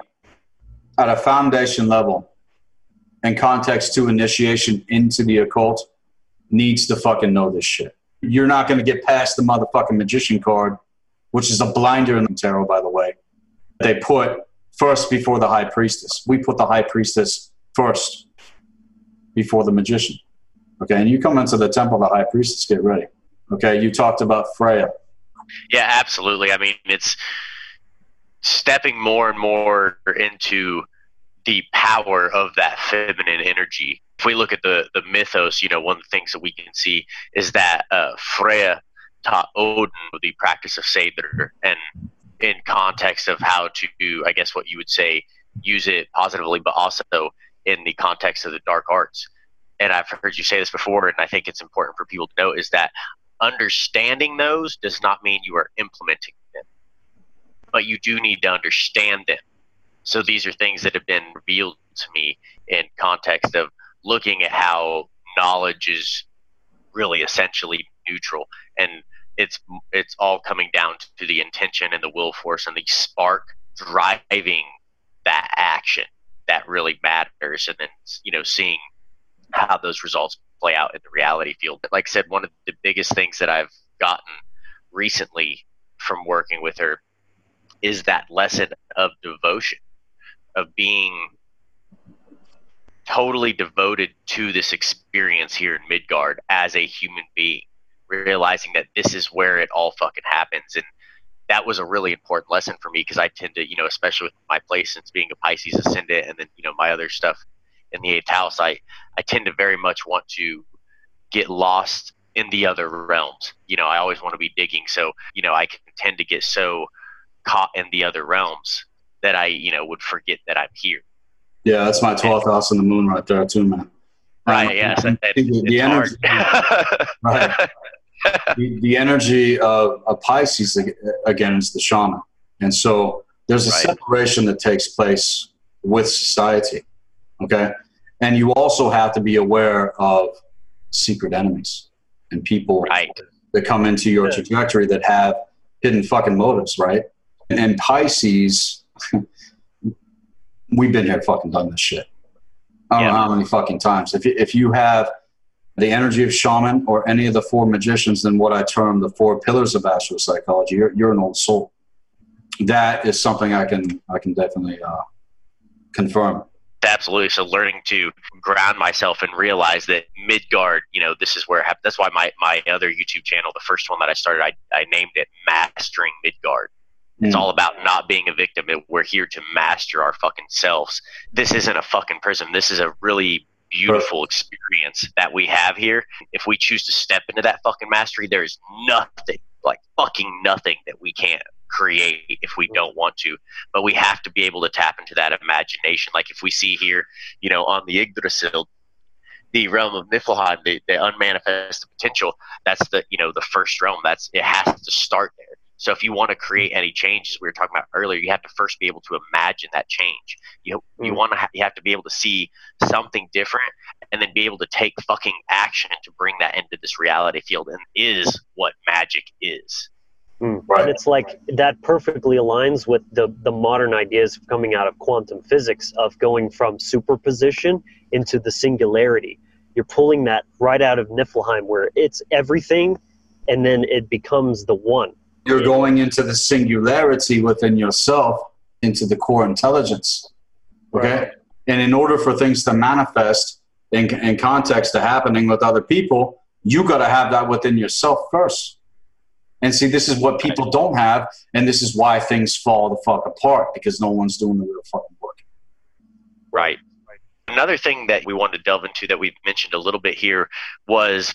at a foundation level and context to initiation into the occult needs to fucking know this shit. You're not going to get past the motherfucking magician card, which is a blinder in the tarot, by the way. They put first before the high priestess. We put the high priestess first before the magician. Okay, and you come into the temple of the high priestess, get ready. Okay, you talked about Freya. Yeah, absolutely. I mean, it's stepping more and more into the power of that feminine energy. If we look at the the mythos, you know, one of the things that we can see is that uh, Freya taught Odin the practice of Seidr, and in context of how to, I guess, what you would say, use it positively, but also in the context of the dark arts. And I've heard you say this before, and I think it's important for people to know is that understanding those does not mean you are implementing them, but you do need to understand them. So these are things that have been revealed to me in context of looking at how knowledge is really essentially neutral, and it's it's all coming down to the intention and the will force and the spark driving that action that really matters, and then you know seeing how those results play out in the reality field. But like I said, one of the biggest things that I've gotten recently from working with her is that lesson of devotion, of being totally devoted to this experience here in Midgard as a human being, realizing that this is where it all fucking happens. And that was a really important lesson for me because I tend to, you know, especially with my place since being a Pisces ascendant and then, you know, my other stuff in the eighth house, I, I tend to very much want to get lost in the other realms. You know, I always want to be digging. So, you know, I can tend to get so caught in the other realms that I, you know, would forget that I'm here. Yeah, that's my 12th house in the moon right there, too, man. Right. Um, yes. and that- the, the energy, right. the, the energy of, of Pisces ag- again is the shaman, and so there's a Right. separation that takes place with society. Okay, and you also have to be aware of secret enemies and people right. that come into your Yeah. trajectory that have hidden fucking motives, right? And Pisces, we've been here fucking done this shit. I don't know how many fucking times. If you, if you have the energy of shaman or any of the four magicians, then what I term the four pillars of astropsychology, you're, you're an old soul. That is something I can I can definitely uh, confirm. Absolutely. So learning to ground myself and realize that Midgard, you know, this is where that's why my, my other YouTube channel, the first one that I started, I, I named it Mastering Midgard. It's mm. all about not being a victim. We're here to master our fucking selves. This isn't a fucking prison. This is a really beautiful experience that we have here. If we choose to step into that fucking mastery, there is nothing, like fucking nothing that we can't create if we don't want to. But we have to be able to tap into that imagination. Like if we see here, you know, on the Yggdrasil, the realm of Niflheim, the, the unmanifested potential, that's the you know the first realm. That's it has to start there. So if you want to create any changes we were talking about earlier, you have to first be able to imagine that change. You you mm. want to ha- you have to be able to see something different and then be able to take fucking action to bring that into this reality field and is what magic is. Mm. Right. And it's like that perfectly aligns with the, the modern ideas coming out of quantum physics of going from superposition into the singularity. You're pulling that right out of Niflheim where it's everything and then it becomes the one. You're going into the singularity within yourself, into the core intelligence. Okay? Right. And in order for things to manifest in, in context to happening with other people, you got to have that within yourself first. And see, this is what people don't have, and this is why things fall the fuck apart because no one's doing the real fucking work. Right. Another thing that we wanted to delve into that we've mentioned a little bit here was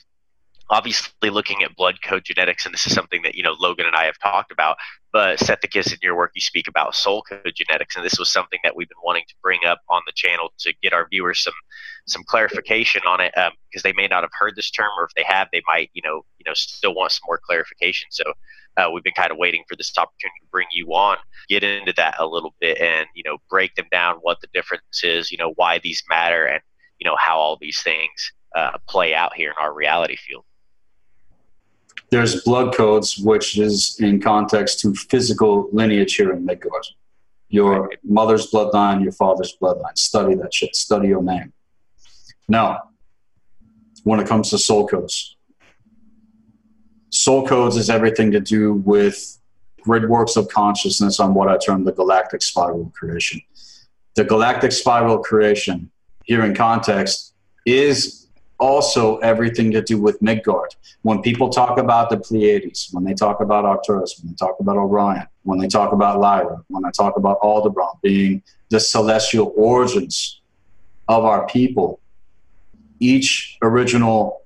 obviously looking at blood code genetics, and this is something that you know Logan and I have talked about. But Sethikus, in your work, you speak about soul code genetics, and this was something that we've been wanting to bring up on the channel to get our viewers some some clarification on it because um, they may not have heard this term, or if they have, they might you know you know still want some more clarification. So. Uh, we've been kind of waiting for this opportunity to bring you on, get into that a little bit, and you know break them down what the difference is, you know why these matter, and you know how all these things uh, play out here in our reality field there's blood codes, which is in context to physical lineage here in Midgard. Your mother's bloodline, your father's bloodline. Study that shit. Study your name. Now, when it comes to soul codes, soul codes is everything to do with grid works of consciousness on what I term the galactic spiral creation. The galactic spiral creation, here in context, is also everything to do with Midgard. When people talk about the Pleiades, when they talk about Arcturus, when they talk about Orion, when they talk about Lyra, when they talk about Aldebaran being the celestial origins of our people, each original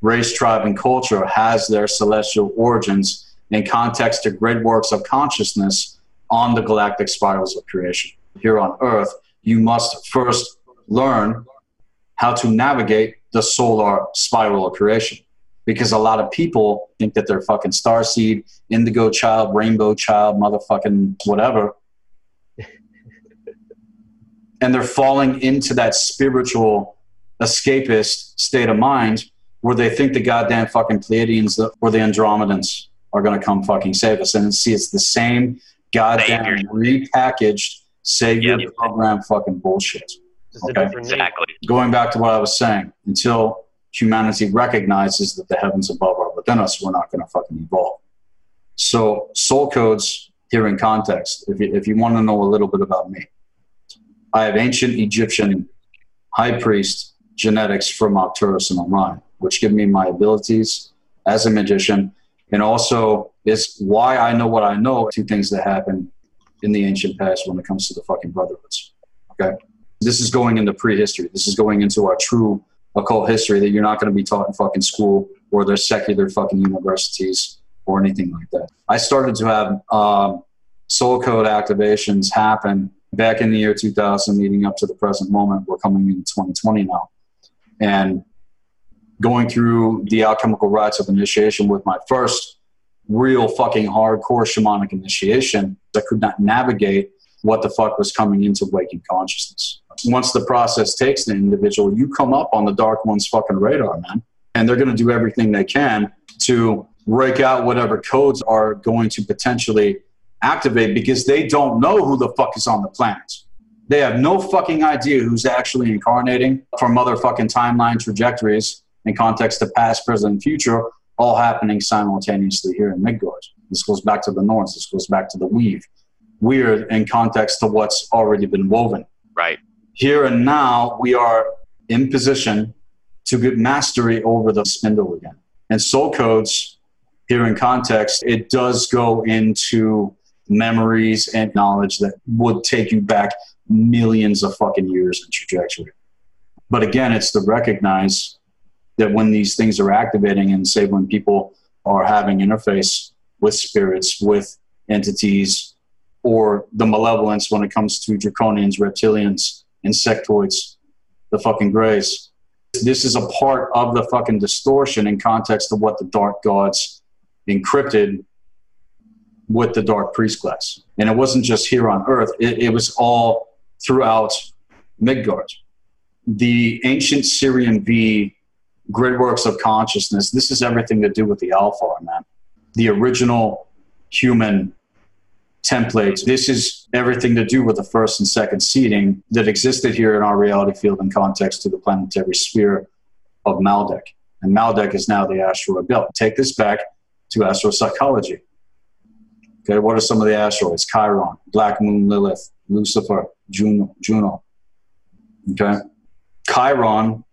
race, tribe, and culture has their celestial origins in context to grid works of consciousness on the galactic spirals of creation. Here on Earth, you must first learn how to navigate the solar spiral of creation. Because a lot of people think that they're fucking star seed, indigo child, rainbow child, motherfucking whatever. and they're falling into that spiritual escapist state of mind where they think the goddamn fucking Pleiadians or the Andromedans are going to come fucking save us. And see, it's the same goddamn Savior. repackaged savior yep. program fucking bullshit. Okay? Exactly. Going back to what I was saying, until humanity recognizes that the heavens above are within us, we're not going to fucking evolve. So, soul codes here in context, if you, if you want to know a little bit about me, I have ancient Egyptian high priest genetics from Arcturus and Orion, which give me my abilities as a magician. And also, is why I know what I know. Two things that happened in the ancient past when it comes to the fucking brotherhoods. Okay. This is going into prehistory. This is going into our true occult history that you're not going to be taught in fucking school or their secular fucking universities or anything like that. I started to have um, soul code activations happen back in the year 2000, leading up to the present moment. We're coming in 2020 now. And going through the alchemical rites of initiation with my first real fucking hardcore shamanic initiation, I could not navigate what the fuck was coming into waking consciousness once the process takes the individual, you come up on the dark one's fucking radar, man. And they're going to do everything they can to break out whatever codes are going to potentially activate because they don't know who the fuck is on the planet. They have no fucking idea who's actually incarnating from motherfucking timeline trajectories in context to past, present, and future, all happening simultaneously here in Midgard. This goes back to the Norns. This goes back to the weave. We're in context to what's already been woven. Right. Here and now, we are in position to get mastery over the spindle again. And soul codes, here in context, it does go into memories and knowledge that would take you back millions of fucking years in trajectory. But again, it's to recognize that when these things are activating, and say when people are having interface with spirits, with entities, or the malevolence when it comes to draconians, reptilians, insectoids, the fucking grays. This is a part of the fucking distortion in context of what the dark gods encrypted with the dark priest class. And it wasn't just here on Earth, it, it was all throughout Midgard. The ancient Sirian B gridworks of consciousness, this is everything to do with the Alfar, man. The original human templates. This is everything to do with the first and second seeding that existed here in our reality field in context to the planetary sphere of Maldek. And Maldek is now the asteroid belt. Take this back to astropsychology. Okay, what are some of the asteroids? Chiron, Black Moon Lilith, Lucifer, Juno. Juno. Okay, Chiron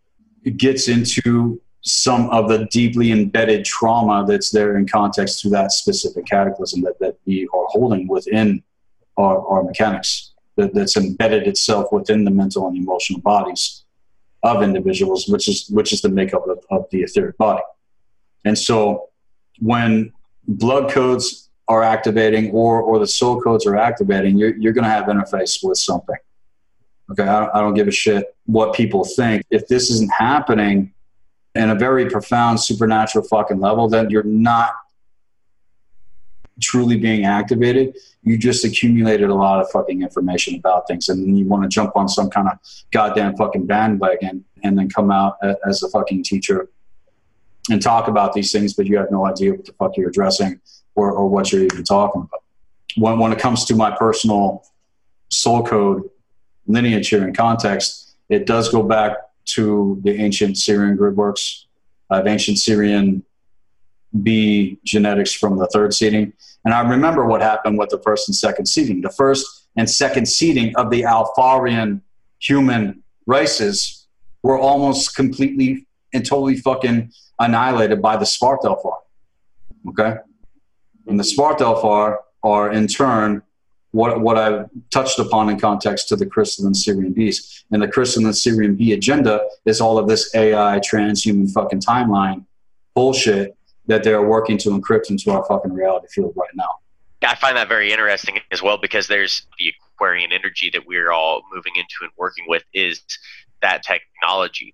gets into some of the deeply embedded trauma that's there in context to that specific cataclysm that, that we are holding within our, our mechanics, that, that's embedded itself within the mental and emotional bodies of individuals, which is which is the makeup of, of the etheric body. And so when blood codes are activating or, or the soul codes are activating, you're, you're going to have interface with something. Okay, I I don't give a shit what people think. If this isn't happening in a very profound supernatural fucking level, then you're not truly being activated. You just accumulated a lot of fucking information about things, and you want to jump on some kind of goddamn fucking bandwagon and then come out as a fucking teacher and talk about these things, but you have no idea what the fuck you're addressing or, or what you're even talking about. When, when it comes to my personal soul code lineage here in context, it does go back to the ancient Sirian gridworks. I have ancient Sirian B genetics from the third seeding. And I remember what happened with the first and second seeding. The first and second seeding of the Alfarian human races were almost completely and totally fucking annihilated by the Svartalfar. Okay? And the Svartalfar are in turn what, what I touched upon in context to the crystalline Sirian beast. And the crystalline Sirian B agenda is all of this AI transhuman fucking timeline bullshit that they're working to encrypt into our fucking reality field right now. I find that very interesting as well because there's the Aquarian energy that we're all moving into and working with is that technology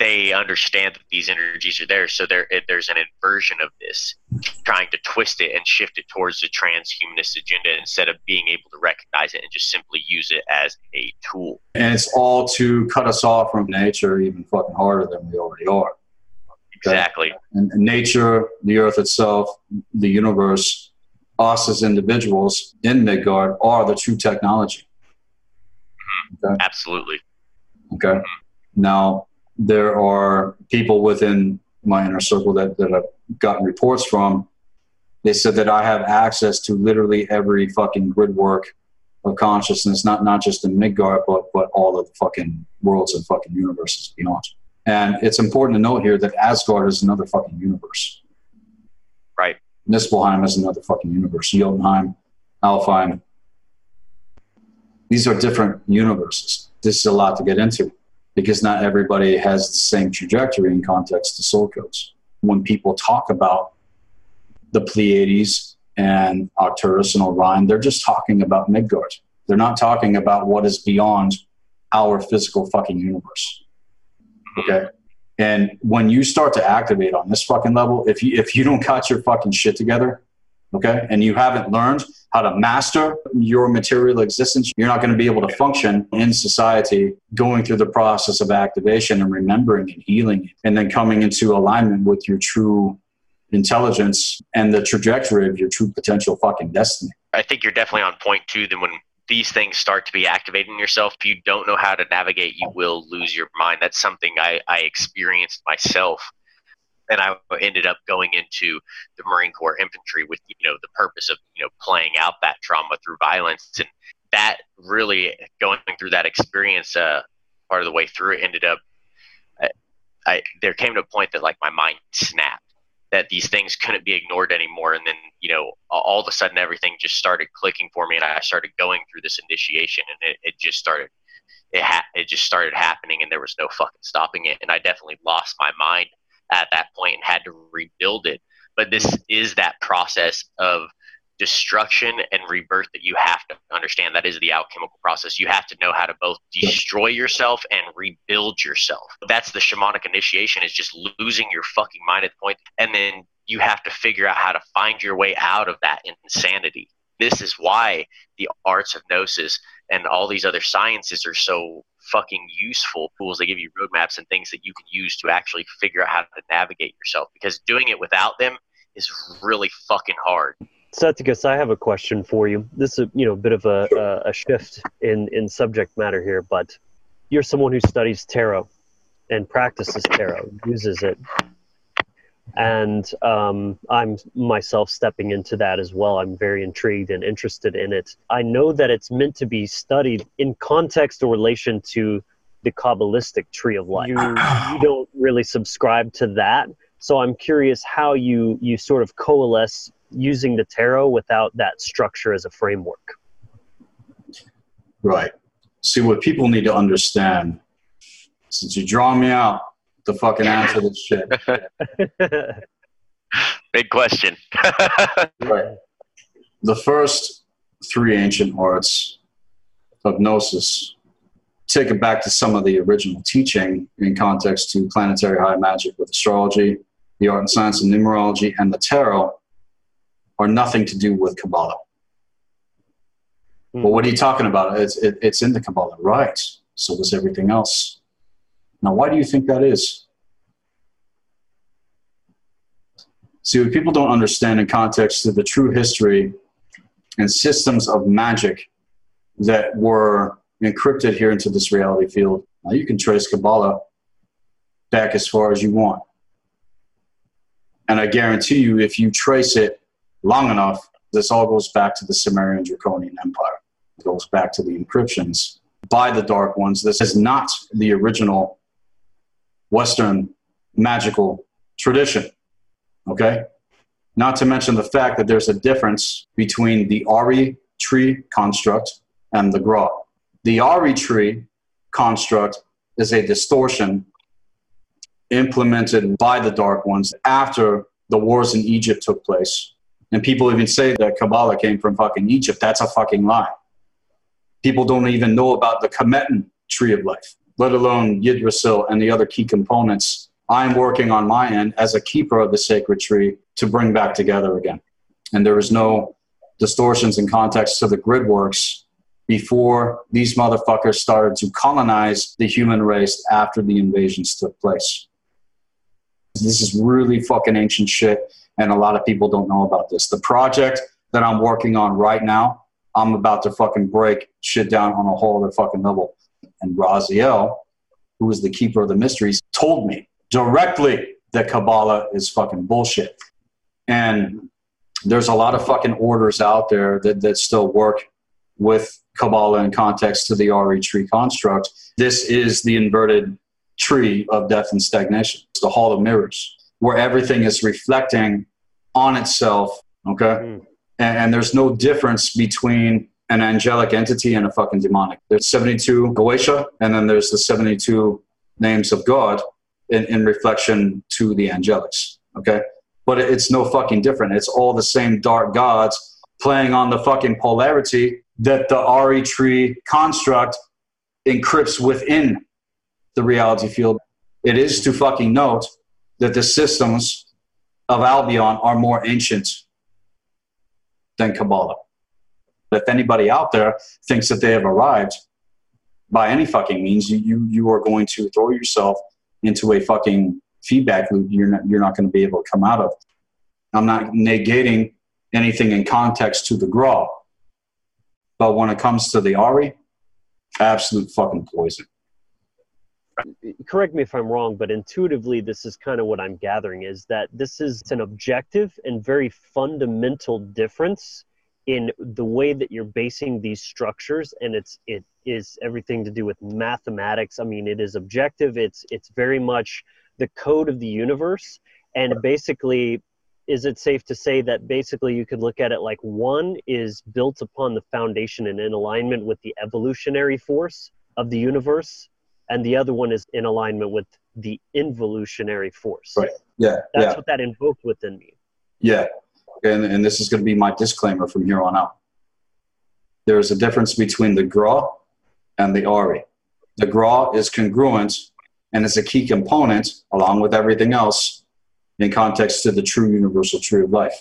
they understand that these energies are there. So there, there's an inversion of this, trying to twist it and shift it towards the transhumanist agenda instead of being able to recognize it and just simply use it as a tool. And it's all to cut us off from nature even fucking harder than we already are. Exactly. And, and nature, the earth itself, the universe, us as individuals in Midgard are the true technology. Mm-hmm. Okay? Absolutely. Okay. Mm-hmm. Now, there are people within my inner circle that, that I've gotten reports from. They said that I have access to literally every fucking grid work of consciousness, not not just in Midgard, but but all of the fucking worlds and fucking universes beyond. And it's important to note here that Asgard is another fucking universe. Right. Niflheim is another fucking universe. Jotunheim, Alfheim. These are different universes. This is a lot to get into because not everybody has the same trajectory in context to soul codes. When people talk about the Pleiades and Arcturus and Orion, they're just talking about Midgard. They're not talking about what is beyond our physical fucking universe. Okay. And when you start to activate on this fucking level, if you if you don't got your fucking shit together, okay, and you haven't learned how to master your material existence, you're not going to be able to function in society going through the process of activation and remembering and healing and then coming into alignment with your true intelligence and the trajectory of your true potential fucking destiny. I think you're definitely on point too. Then when these things start to be activated in yourself, if you don't know how to navigate, you will lose your mind. That's something I, I experienced myself. And I ended up going into the Marine Corps infantry with, you know, the purpose of, you know, playing out that trauma through violence. And that really going through that experience, uh, part of the way through it ended up, I, I there came to a point that like my mind snapped that these things couldn't be ignored anymore. And then, you know, all of a sudden everything just started clicking for me and I started going through this initiation and it, it just started, it, ha- it just started happening and there was no fucking stopping it. And I definitely lost my mind at that point and had to rebuild it. But this mm-hmm. is that process of destruction and rebirth that you have to understand. That is the alchemical process. You have to know how to both destroy yourself and rebuild yourself. That's the shamanic initiation is just losing your fucking mind at the point, and then you have to figure out how to find your way out of that insanity. This is why the arts of gnosis and all these other sciences are so fucking useful tools. They give you roadmaps and things that you can use to actually figure out how to navigate yourself because doing it without them is really fucking hard. Sethikus, I have a question for you. This is you know a bit of a, a, a shift in, in subject matter here, but you're someone who studies tarot and practices tarot, uses it, and um, I'm myself stepping into that as well. I'm very intrigued and interested in it. I know that it's meant to be studied in context or relation to the Kabbalistic tree of life. You, you don't really subscribe to that, so I'm curious how you you sort of coalesce using the tarot without that structure as a framework. Right. See, what people need to understand, since you draw me out to fucking answer to this shit. Big question. right. The first three ancient arts of Gnosis take it back to some of the original teaching in context to planetary high magic with astrology, the art and science of numerology, and the tarot are nothing to do with Kabbalah. Mm. But what are you talking about? It's, it, it's in the Kabbalah, right? So does everything else. Now, why do you think that is? See, people don't understand in context to the true history and systems of magic that were encrypted here into this reality field. Now, you can trace Kabbalah back as far as you want. And I guarantee you, if you trace it long enough, this all goes back to the Sumerian Draconian Empire. It goes back to the encryptions by the Dark Ones. This is not the original Western magical tradition. Okay? Not to mention the fact that there's a difference between the Ari tree construct and the Gra. The Ari tree construct is a distortion implemented by the Dark Ones after the wars in Egypt took place and people even say that Kabbalah came from fucking Egypt. That's a fucking lie. People don't even know about the Kemetan tree of life, let alone Yggdrasil and the other key components. I'm working on my end as a keeper of the sacred tree to bring back together again. And there is no distortions in context to the grid works before these motherfuckers started to colonize the human race after the invasions took place. This is really fucking ancient shit and a lot of people don't know about this. The project that I'm working on right now, I'm about to fucking break shit down on a whole other fucking level. And Raziel, who is the keeper of the mysteries, told me directly that Kabbalah is fucking bullshit. And there's a lot of fucking orders out there that, that still work with Kabbalah in context to the Ari tree construct. This is the inverted tree of death and stagnation. It's the hall of mirrors, where everything is reflecting on itself. Okay. Mm. And, and, there's no difference between an angelic entity and a fucking demonic. There's 72 Goetia, and then there's the 72 names of God in, in reflection to the angelics. Okay. But it's no fucking different. It's all the same dark gods playing on the fucking polarity that the Ari tree construct encrypts within the reality field. It is to fucking note that the systems of Albion are more ancient than Kabbalah. If anybody out there thinks that they have arrived by any fucking means, you, you, you are going to throw yourself into a fucking feedback loop you're not, you're not going to be able to come out of. I'm not negating anything in context to the Gra. But when it comes to the Ari, absolute fucking poison. correct me if I'm wrong, but intuitively, this is kind of what I'm gathering is that this is an objective and very fundamental difference in the way that you're basing these structures, and it's it is everything to do with mathematics. I mean, it is objective. It's it's very much the code of the universe, and basically. Is it safe to say that basically you could look at it like one is built upon the foundation and in alignment with the evolutionary force of the universe, and the other one is in alignment with the involutionary force. Right. Yeah. That's yeah. what that invoked within me. Yeah. And, and this is going to be my disclaimer from here on out. There is a difference between the Gra and the Ari. The Gra is congruent and is a key component, along with everything else, in context to the true universal tree of life.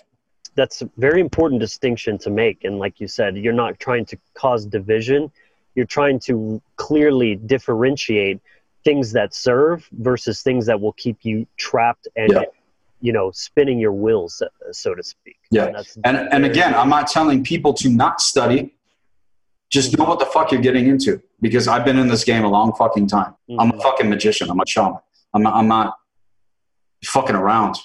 That's a very important distinction to make. And like you said, you're not trying to cause division, you're trying to clearly differentiate things that serve versus things that will keep you trapped and Yeah. You know spinning your wheels so to speak Yeah. and, And, and again, I'm not telling people to not study. Just know what the fuck you're getting into because I've been in this game a long fucking time. I'm a Mhm. fucking magician. I'm a shaman. I'm not, I'm not fucking around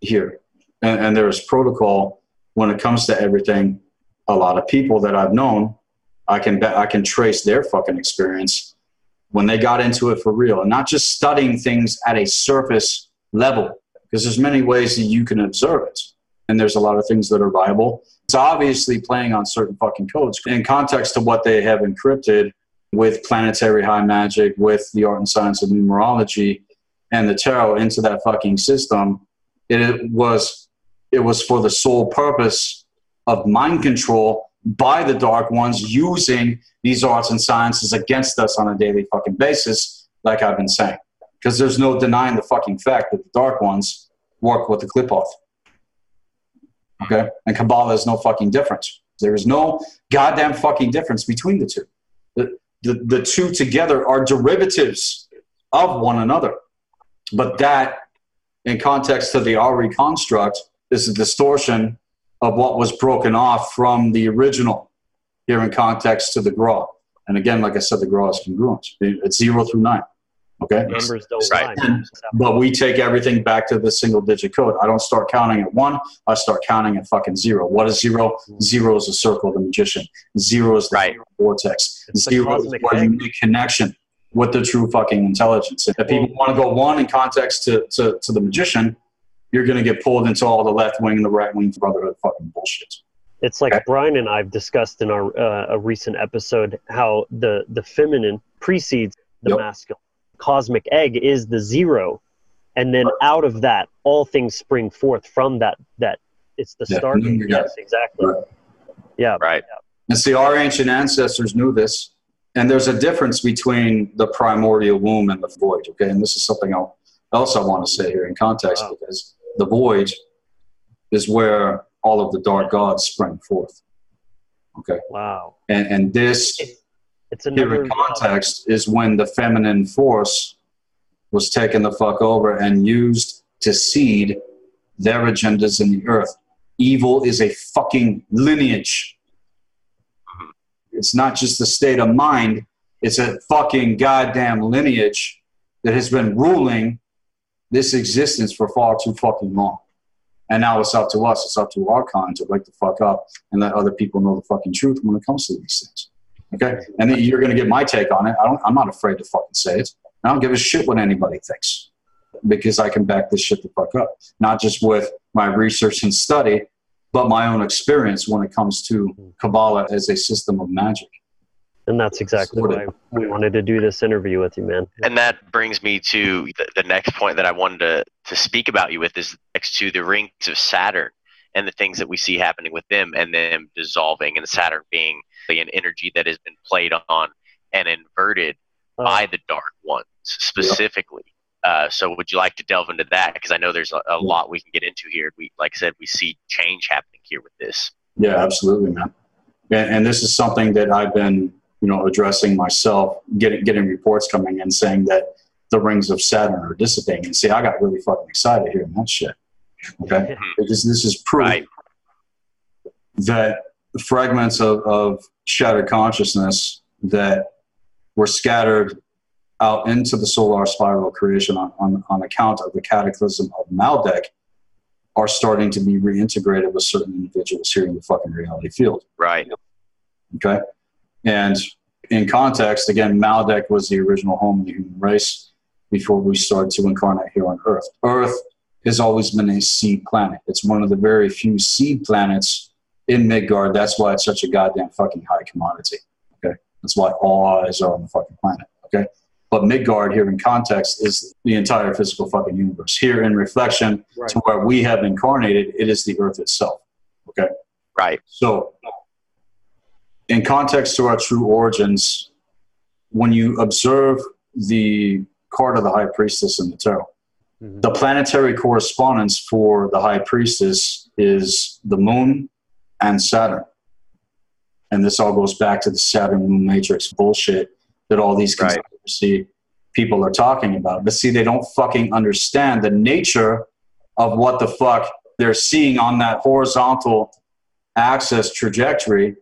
here. And, and there is protocol when it comes to everything. A lot of people that I've known, I can bet I can trace their fucking experience when they got into it for real and not just studying things at a surface level because there's many ways that you can observe it. And there's a lot of things that are viable. It's obviously playing on certain fucking codes in context to what they have encrypted with planetary high magic with the art and science of numerology and the tarot into that fucking system. It was it was for the sole purpose of mind control by the dark ones using these arts and sciences against us on a daily fucking basis, like I've been saying. Because there's no denying the fucking fact that the dark ones work with the Klipoth. Okay? And Kabbalah is no fucking difference. There is no goddamn fucking difference between the two. The, the, the two together are derivatives of one another. But that, in context to the Ari construct, is a distortion of what was broken off from the original here in context to the Gra. And again, like I said, the Gra is congruent. It's zero through nine. Okay? numbers don't Right. lie But we take everything back to the single digit code. I don't start counting at one, I start counting at fucking zero. What is zero? Zero is the circle of the magician. Zero is the Right. vortex. It's Zero is cosmic where you make connection with the true fucking intelligence. If people want to go one in context to, to, to the magician, you're going to get pulled into all the left wing and the right wing brotherhood fucking bullshit. It's like Okay. Brian and I've discussed in our uh, a recent episode how the the feminine precedes the Yep. masculine. Cosmic egg is the zero, and then out of that, all things spring forth from that. That it's the Yeah, starting. you got Yes, exactly. Right. Yeah. Right. And see, our ancient ancestors knew this. And there's a difference between the primordial womb and the void. Okay. And this is something I'll, else I want to say here in context Wow. because the void is where all of the dark gods spring forth. Okay. Wow. And, and this It's here another in context is when the feminine force was taken the fuck over and used to seed their agendas in the earth. Evil is a fucking lineage. It's not just a state of mind, it's a fucking goddamn lineage that has been ruling this existence for far too fucking long. And now it's up to us, it's up to our kind to wake the fuck up and let other people know the fucking truth when it comes to these things. Okay? And then you're going to get my take on it. I don't, I'm not afraid to fucking say it. I don't give a shit what anybody thinks because I can back this shit the fuck up. Not just with my research and study, but my own experience when it comes to Kabbalah as a system of magic. and that's exactly Sort why we wanted to do this interview with you, man. And that brings me to the, the next point that I wanted to, to speak about you with is next to the rings of Saturn and the things that we see happening with them and them dissolving and Saturn being an energy that has been played on and inverted Uh, by the dark ones specifically. Uh, so would you like to delve into that? Because I know there's a, a lot we can get into here. We, like I said, we see change happening here with this. Yeah, absolutely, man. And, and this is something that I've been, you know, addressing myself, getting getting reports coming in saying that the rings of Saturn are dissipating. And see, I got really fucking excited hearing that shit. Okay, because this is proof Right. that fragments of, of shattered consciousness that were scattered out into the solar spiral creation on, on, on account of the cataclysm of Maldek are starting to be reintegrated with certain individuals here in the fucking reality field. Right. Okay. And in context, again, Maldek was the original home of the human race before we started to incarnate here on Earth. Earth has always been a seed planet. It's one of the very few seed planets in Midgard. That's why it's such a goddamn fucking high commodity. Okay. That's why all eyes are on the fucking planet. Okay. But Midgard here in context is the entire physical fucking universe. Here in reflection right. to where we have incarnated, it is the earth itself. Okay. Right. So in context to our true origins, when you observe the card of the high priestess in the tarot, mm-hmm. the planetary correspondence for the high priestess is the moon and Saturn. And this all goes back to the Saturn moon matrix bullshit that all these conspiracy right. people are talking about. But see, they don't fucking understand the nature of what the fuck they're seeing on that horizontal axis trajectory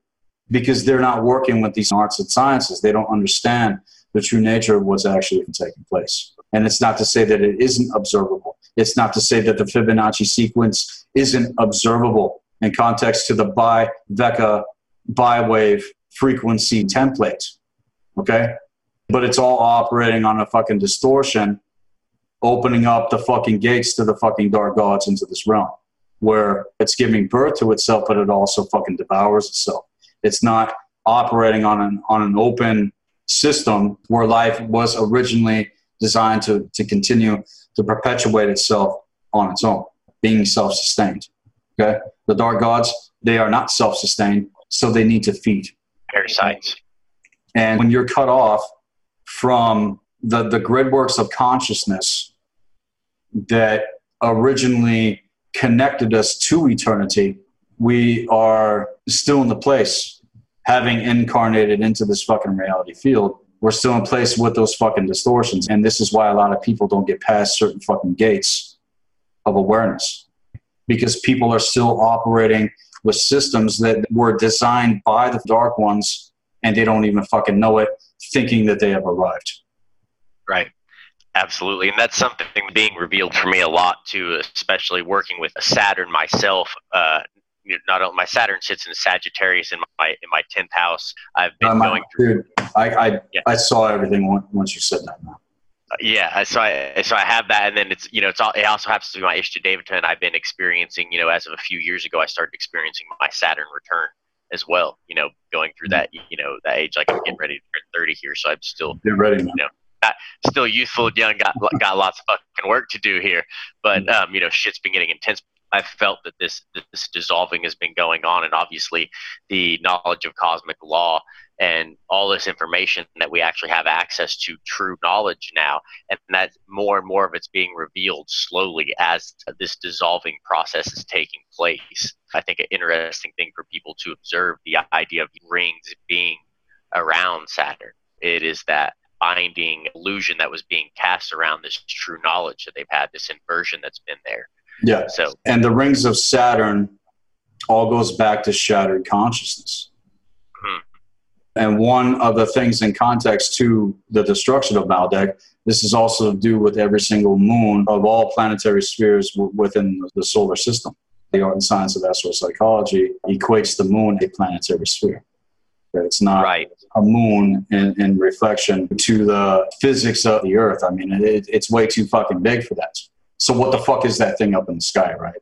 because they're not working with these arts and sciences. They don't understand the true nature of what's actually taking place. And it's not to say that it isn't observable. It's not to say that the Fibonacci sequence isn't observable in context to the bi-veca bi-wave frequency template. Okay? But it's all operating on a fucking distortion, opening up the fucking gates to the fucking dark gods into this realm where it's giving birth to itself, but it also fucking devours itself. It's not operating on an on an open system where life was originally designed to, to continue to perpetuate itself on its own, being self-sustained. Okay? The dark gods, they are not self-sustained, so they need to feed. Parasites. And when you're cut off from the, the grid works of consciousness that originally connected us to eternity, we are still in the place, having incarnated into this fucking reality field. We're still in place with those fucking distortions. And this is why a lot of people don't get past certain fucking gates of awareness because people are still operating with systems that were designed by the dark ones and they don't even fucking know it, thinking that they have arrived. Right. Absolutely. And that's something being revealed for me a lot too, especially working with Saturn myself, uh, not only my Saturn sits in Sagittarius in my in my tenth house. I've been um, going through. Dude, I I, yeah. I saw everything once you said that. Now. Yeah, so I so I have that, and then it's you know it's all it also happens to be my Ishta I've been experiencing you know as of a few years ago I started experiencing my Saturn return as well. You know, going through that you know that age like I'm getting ready to turn thirty here, so I'm still get ready. You know, still youthful, young, got got lots of fucking work to do here, but mm. um, you know shit's been getting intense. I've felt that this this dissolving has been going on, and obviously the knowledge of cosmic law and all this information that we actually have access to true knowledge now, and that more and more of it's being revealed slowly as this dissolving process is taking place. I think an interesting thing for people to observe the idea of rings being around Saturn. It is that binding illusion that was being cast around this true knowledge that they've had, this inversion that's been there. Yeah. So and the rings of Saturn all goes back to shattered consciousness. And one of the things in context to the destruction of Maldek, this is also to do with every single moon of all planetary spheres w- within the solar system. The art and science of astropsychology equates the moon a planetary sphere. It's not right. a moon in, in, reflection to the physics of the Earth. I mean, it, it's way too fucking big for that. So what the fuck is that thing up in the sky, right?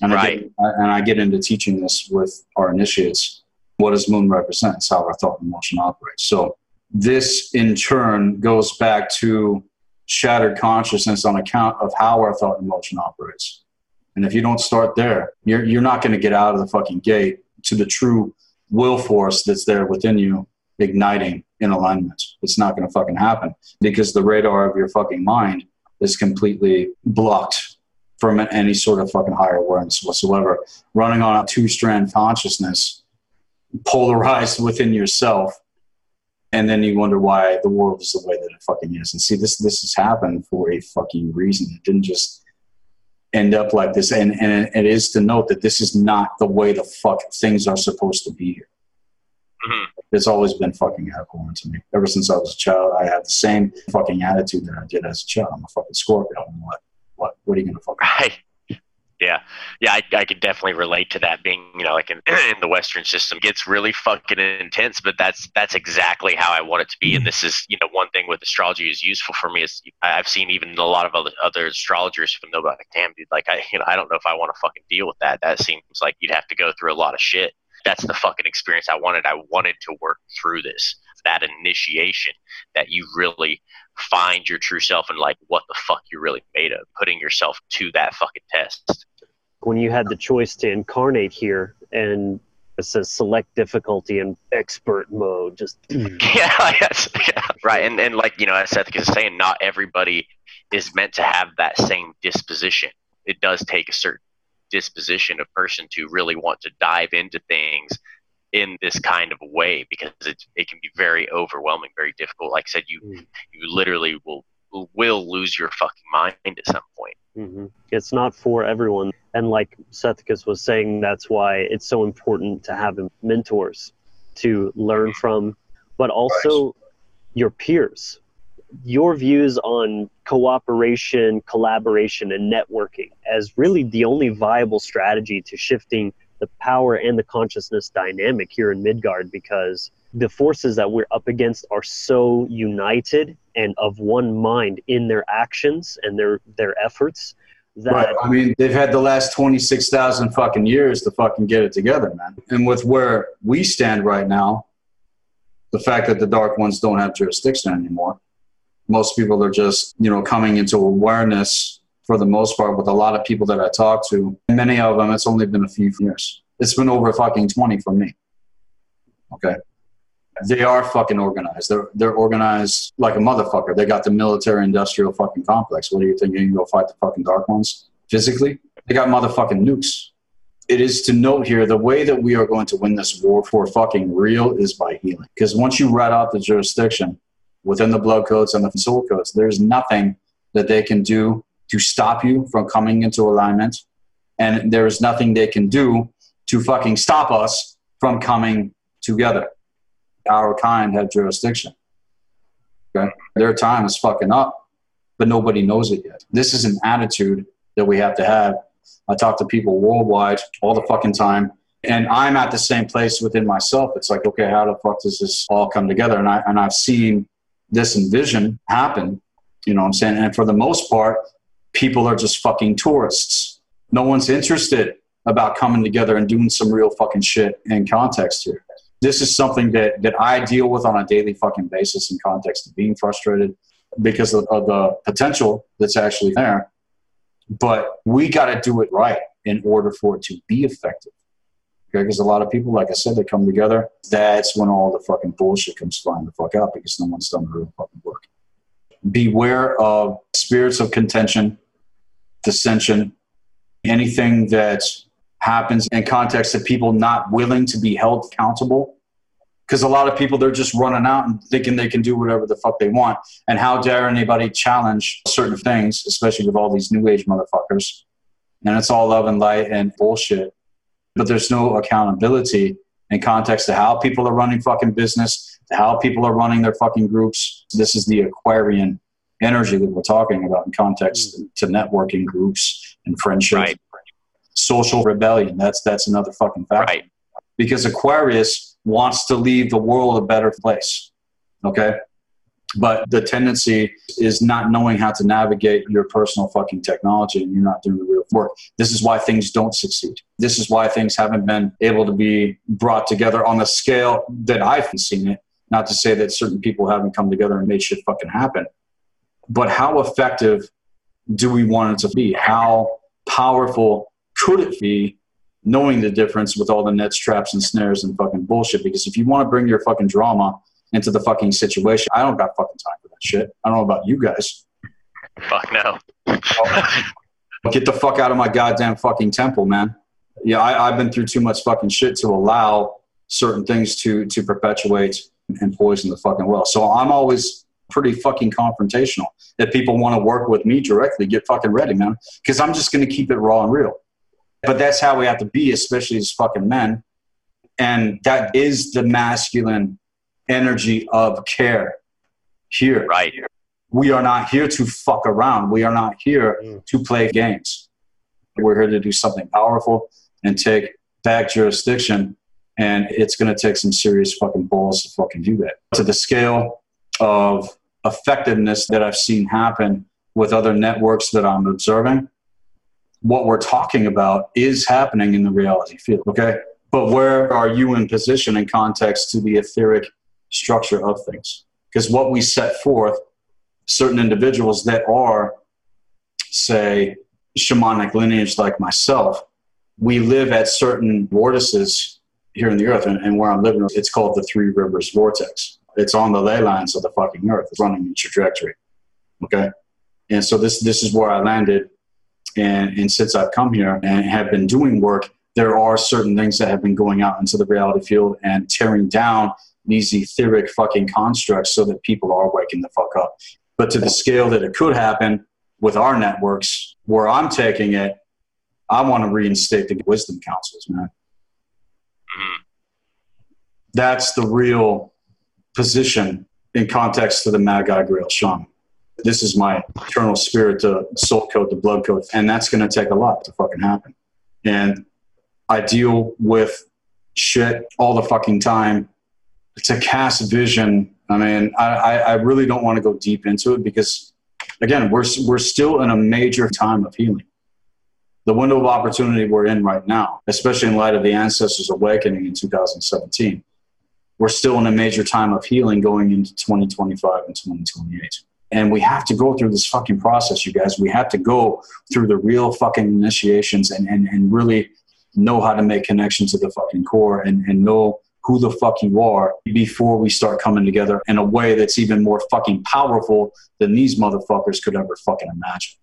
And right. I get, and I get into teaching this with our initiates. What does moon represent? It's how our thought and emotion operates. So this in turn goes back to shattered consciousness on account of how our thought and emotion operates. And if you don't start there, you're, you're not going to get out of the fucking gate to the true will force that's there within you igniting in alignment. It's not going to fucking happen because the radar of your fucking mind is completely blocked from any sort of fucking higher awareness whatsoever. Running on a two strand consciousness, polarized within yourself, and then you wonder why the world is the way that it fucking is. And see, this this has happened for a fucking reason. It didn't just end up like this. And, and it is to note that this is not the way the fuck things are supposed to be here. Mhm. It's always been fucking abhorrent to me. Ever since I was a child, I had the same fucking attitude that I did as a child. I'm a fucking Scorpio. I'm what? What? What are you gonna fucking? Right. Yeah. Yeah, I, I could definitely relate to that being, you know, like in, in the Western system gets really fucking intense, but that's that's exactly how I want it to be. And mm-hmm. this is, you know, one thing with astrology is useful for me is I've seen even a lot of other, other astrologers from know like, damn dude, like I you know, I don't know if I want to fucking deal with that. That seems like you'd have to go through a lot of shit. That's the fucking experience I wanted. I wanted to work through this. That initiation that you really find your true self and like what the fuck you're really made of, putting yourself to that fucking test. When you had the choice to incarnate here and it says select difficulty in expert mode, just yeah, yes, yeah, right. And and like you know, as Seth is saying, not everybody is meant to have that same disposition. It does take a certain disposition of person to really want to dive into things in this kind of way because it it can be very overwhelming, very difficult. Like I said, you Mm. you literally will will lose your fucking mind at some point. hmm It's not for everyone. And like Sethikus was saying, that's why it's so important to have mentors to learn from, but also your peers. Your views on cooperation, collaboration, and networking as really the only viable strategy to shifting the power and the consciousness dynamic here in Midgard because the forces that we're up against are so united and of one mind in their actions and their their efforts that Right. I mean, they've had the last 26,000 fucking years to fucking get it together, man. And with where we stand right now, the fact that the Dark Ones don't have jurisdiction anymore, most people are just, you know, coming into awareness for the most part with a lot of people that I talk to. Many of them, it's only been a few years. It's been over fucking 20 for me. Okay. They are fucking organized. They're, they're organized like a motherfucker. They got the military industrial fucking complex. What do you think? You can go fight the fucking Dark Ones physically? They got motherfucking nukes. It is to note here the way that we are going to win this war for fucking real is by healing. Because once you rat out the jurisdiction within the blood codes and the soul codes, there's nothing that they can do to stop you from coming into alignment. And there is nothing they can do to fucking stop us from coming together. Our kind have jurisdiction. Okay? Their time is fucking up, but nobody knows it yet. This is an attitude that we have to have. I talk to people worldwide all the fucking time. And I'm at the same place within myself. It's like, okay, how the fuck does this all come together? And I and I've seen this envision happen. You know what I'm saying? And for the most part, people are just fucking tourists. No one's interested about coming together and doing some real fucking shit in context here. This is something that, that I deal with on a daily fucking basis in context of being frustrated because of, of the potential that's actually there. But we got to do it right in order for it to be effective. Okay, because a lot of people, like I said, they come together. That's when all the fucking bullshit comes flying the fuck out because no one's done the real fucking work. Beware of spirits of contention, dissension, anything that happens in context of people not willing to be held accountable. Because a lot of people, they're just running out and thinking they can do whatever the fuck they want. And how dare anybody challenge certain things, especially with all these new age motherfuckers. And it's all love and light and bullshit. But there's no accountability in context to how people are running fucking business, to how people are running their fucking groups. This is the Aquarian energy that we're talking about in context mm. to networking groups and friendships. Right. Social rebellion. That's that's another fucking factor. Right. Because Aquarius wants to leave the world a better place. Okay? But the tendency is not knowing how to navigate your personal fucking technology and you're not doing the real work. This is why things don't succeed. This is why things haven't been able to be brought together on the scale that I've seen it. Not to say that certain people haven't come together and made shit fucking happen. But how effective do we want it to be? How powerful could it be knowing the difference with all the nets, traps and snares and fucking bullshit? Because if you want to bring your fucking drama into the fucking situation, I don't got fucking time for that shit. I don't know about you guys. Fuck no. Get the fuck out of my goddamn fucking temple, man. Yeah, I, I've been through too much fucking shit to allow certain things to to perpetuate and poison the fucking well. So I'm always pretty fucking confrontational. If people want to work with me directly, get fucking ready, man. Because I'm just going to keep it raw and real. But that's how we have to be, especially as fucking men. And that is the masculine energy of care here. Right. We are not here to fuck around. We are not here Mm. to play games. We're here to do something powerful and take back jurisdiction. And it's going to take some serious fucking balls to fucking do that. To the scale of effectiveness that I've seen happen with other networks that I'm observing, what we're talking about is happening in the reality field. Okay. But where are you in position in context to the etheric structure of things? Because what we set forth, certain individuals that are, say, shamanic lineage like myself, we live at certain vortices here in the earth, and, and where I'm living, it's called the Three Rivers Vortex. It's on the ley lines of the fucking earth. It's running in trajectory. Okay, and so this this is where I landed, and and since I've come here and have been doing work, there are certain things that have been going out into the reality field and tearing down these etheric fucking constructs so that people are waking the fuck up. But to the scale that it could happen with our networks, where I'm taking it, I want to reinstate the wisdom councils, man. Mhm. That's the real position in context to the Mad Guy Grail Shaman. This is my eternal spirit, the soul code, the blood code, and that's going to take a lot to fucking happen. And I deal with shit all the fucking time. To cast vision, I mean, I, I, I really don't want to go deep into it because, again, we're, we're still in a major time of healing. The window of opportunity we're in right now, especially in light of the ancestors' awakening in 2017, we're still in a major time of healing going into 2025 and 2028. And we have to go through this fucking process, you guys. We have to go through the real fucking initiations and, and, and really know how to make connections to the fucking core and, and know who the fuck you are before we start coming together in a way that's even more fucking powerful than these motherfuckers could ever fucking imagine.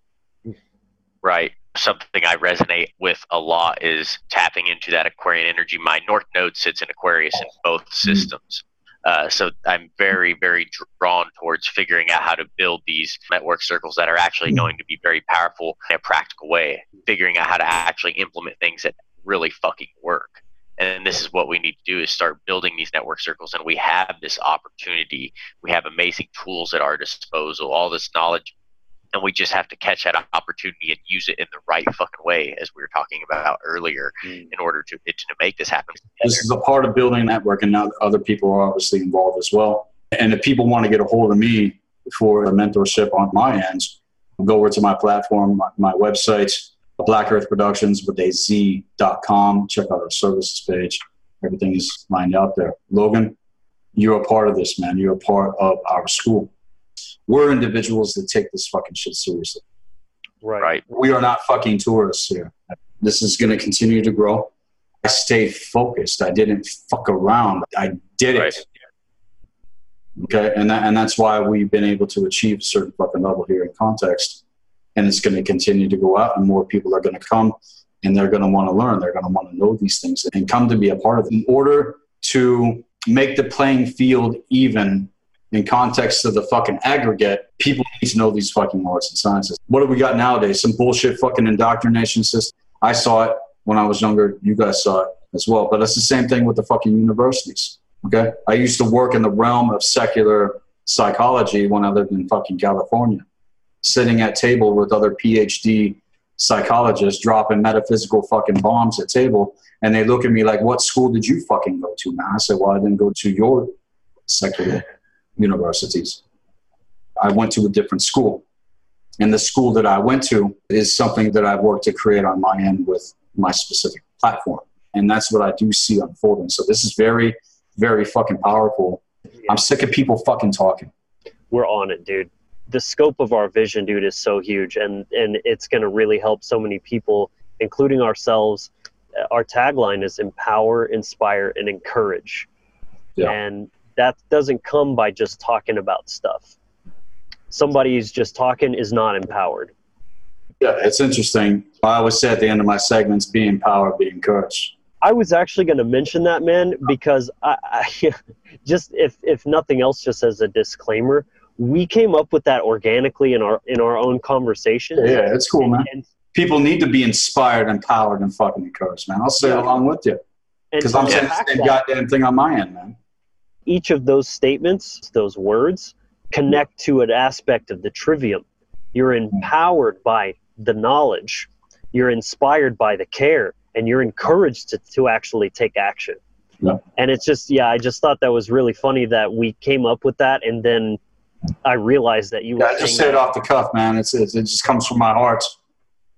Right. Something I resonate with a lot is tapping into that Aquarian energy. My North Node sits in Aquarius in both mm-hmm. systems. Uh, so I'm very, very drawn towards figuring out how to build these network circles that are actually going to be very powerful in a practical way. Figuring out how to actually implement things that really fucking work. And this is what we need to do is start building these network circles. And we have this opportunity. We have amazing tools at our disposal, all this knowledge and we just have to catch that opportunity and use it in the right fucking way, as we were talking about earlier, Mm. in order to to make this happen. This is a part of building a network, and now other people are obviously involved as well. And if people want to get a hold of me for the mentorship on my end, go over to my platform, my, my website, Black Earth Productions with a Z.com. Check out our services page. Everything is lined out there. Logan, you're a part of this, man. You're a part of our school. We're individuals that take this fucking shit seriously. Right. Right. We are not fucking tourists here. This is going to continue to grow. I stayed focused. I didn't fuck around. I did it. Okay, and that, and that's why we've been able to achieve a certain fucking level here in context, and it's going to continue to go out, and more people are going to come, and they're going to want to learn. They're going to want to know these things and come to be a part of it. In order to make the playing field even in context of the fucking aggregate, people need to know these fucking arts and sciences. What do we got nowadays? Some bullshit fucking indoctrination system. I saw it when I was younger. You guys saw it as well. But it's the same thing with the fucking universities. Okay. I used to work in the realm of secular psychology when I lived in fucking California, sitting at table with other PhD psychologists dropping metaphysical fucking bombs at table. And they look at me like, what school did you fucking go to, man? I said, well, I didn't go to your secular universities. I went to a different school. And the school that I went to is something that I've worked to create on my end with my specific platform. And that's what I do see unfolding. So this is very, very fucking powerful. I'm sick of people fucking talking. We're on it, dude. The scope of our vision, dude, is so huge, and and it's going to really help so many people, including ourselves. Our tagline is empower, inspire, and encourage. Yeah. And that doesn't come by just talking about stuff. Somebody who's just talking is not empowered. Yeah, it's interesting. I always say at the end of my segments, be empowered, be encouraged. I was actually going to mention that, man, because I, I just if if nothing else, just as a disclaimer, we came up with that organically in our in our own conversation. Yeah, it's cool, man. And, People need to be inspired, empowered, and fucking encouraged, man. I'll say it Yeah. along with you because I'm saying the same goddamn thing on my end, man. Each of those statements, those words, connect to an aspect of the trivium. You're empowered by the knowledge, you're inspired by the care, and you're encouraged to, to actually take action. Yeah. And it's just, yeah, I just thought that was really funny that we came up with that, and then I realized that you were Yeah, I just said it off the cuff, man. It's, it's it just comes from my heart.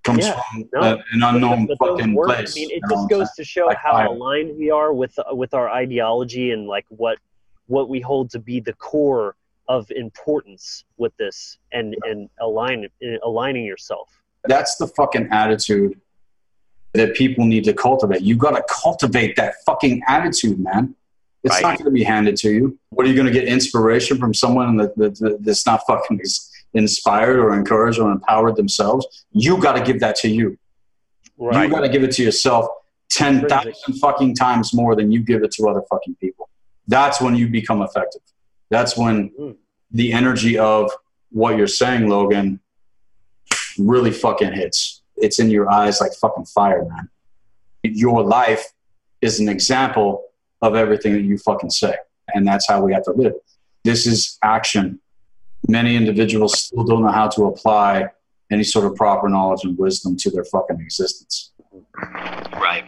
Comes Yeah, from no. uh, an unknown But those fucking words, place. I mean, it just goes to show Like how aligned we are with with our ideology and like what what we hold to be the core of importance with this, and and align aligning yourself. that's the fucking attitude that people need to cultivate. You got to cultivate that fucking attitude, man. It's Right. not going to be handed to you. What are you going to get inspiration from someone that, that, that- that's not fucking inspired or encouraged or empowered themselves? You got to give that to you. You got to give it to yourself ten thousand fucking times more than you give it to other fucking people. That's when you become effective. That's when Mm. the energy of what you're saying, Logan, really fucking hits. It's in your eyes like fucking fire, man. Your life is an example of everything that you fucking say. And that's how we have to live. This is action. Many individuals still don't know how to apply any sort of proper knowledge and wisdom to their fucking existence. Right.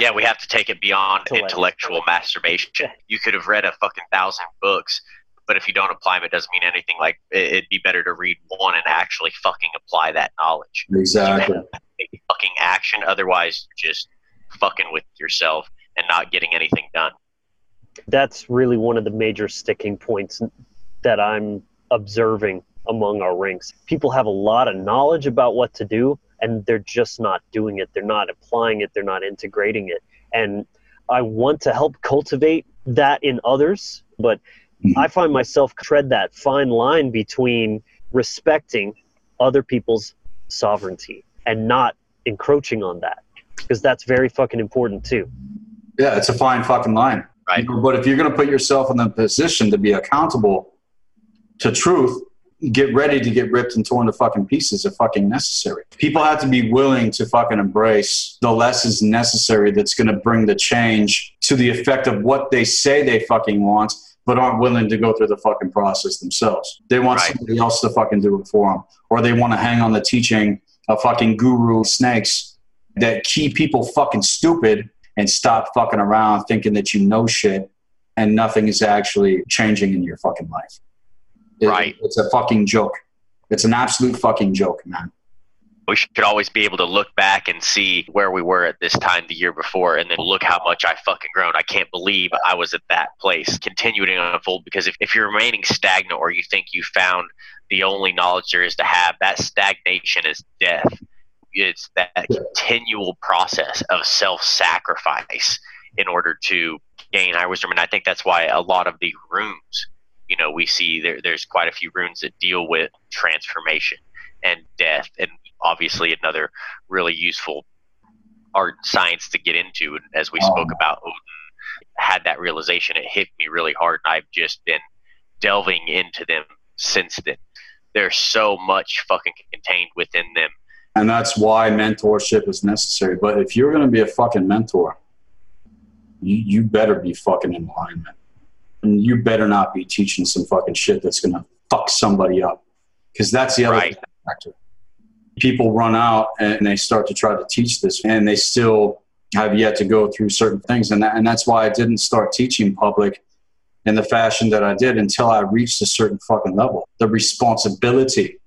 Yeah, we have to take it beyond intellectual masturbation. You could have read a fucking thousand books, but if you don't apply them, it doesn't mean anything. Like it- it'd be better to read one and actually fucking apply that knowledge. Exactly. Take fucking action. Otherwise, you're just fucking with yourself and not getting anything done. That's really one of the major sticking points that I'm observing among our ranks. People have a lot of knowledge about what to do, and they're just not doing it. They're not applying it. They're not integrating it. And I want to help cultivate that in others, but Mhm. I find myself tread that fine line between respecting other people's sovereignty and not encroaching on that because that's very fucking important too. Yeah, it's a fine fucking line. Right. But if you're going to put yourself in the position to be accountable to truth, get ready to get ripped and torn to fucking pieces if fucking necessary. People have to be willing to fucking embrace the lessons necessary that's going to bring the change to the effect of what they say they fucking want, but aren't willing to go through the fucking process themselves. They want Right. somebody else to fucking do it for them, or they want to hang on the teaching of fucking guru snakes that keep people fucking stupid and stop fucking around thinking that you know shit and nothing is actually changing in your fucking life. It- Right. It's a fucking joke. It's an absolute fucking joke, man. We should always be able to look back and see where we were at this time the year before, and then look how much I fucking grown. I can't believe I was at that place. Continue to unfold because if, if you're remaining stagnant or you think you found the only knowledge there is to have, that stagnation is death. It's that continual process of self sacrifice in order to gain higher wisdom. And I think that's why a lot of the runes, you know, we see there, there's quite a few runes that deal with transformation and death and obviously another really useful art science to get into and as we spoke um. about Odin had that realization it hit me really hard and I've just been delving into them since then there's so much fucking contained within them And that's why mentorship is necessary. But if you're going to be a fucking mentor, you, you better be fucking in alignment. And you better not be teaching some fucking shit that's going to fuck somebody up. Because that's the other Right. factor. People run out and they start to try to teach this, and they still have yet to go through certain things. And, that, and that's why I didn't start teaching public in the fashion that I did until I reached a certain fucking level. The responsibility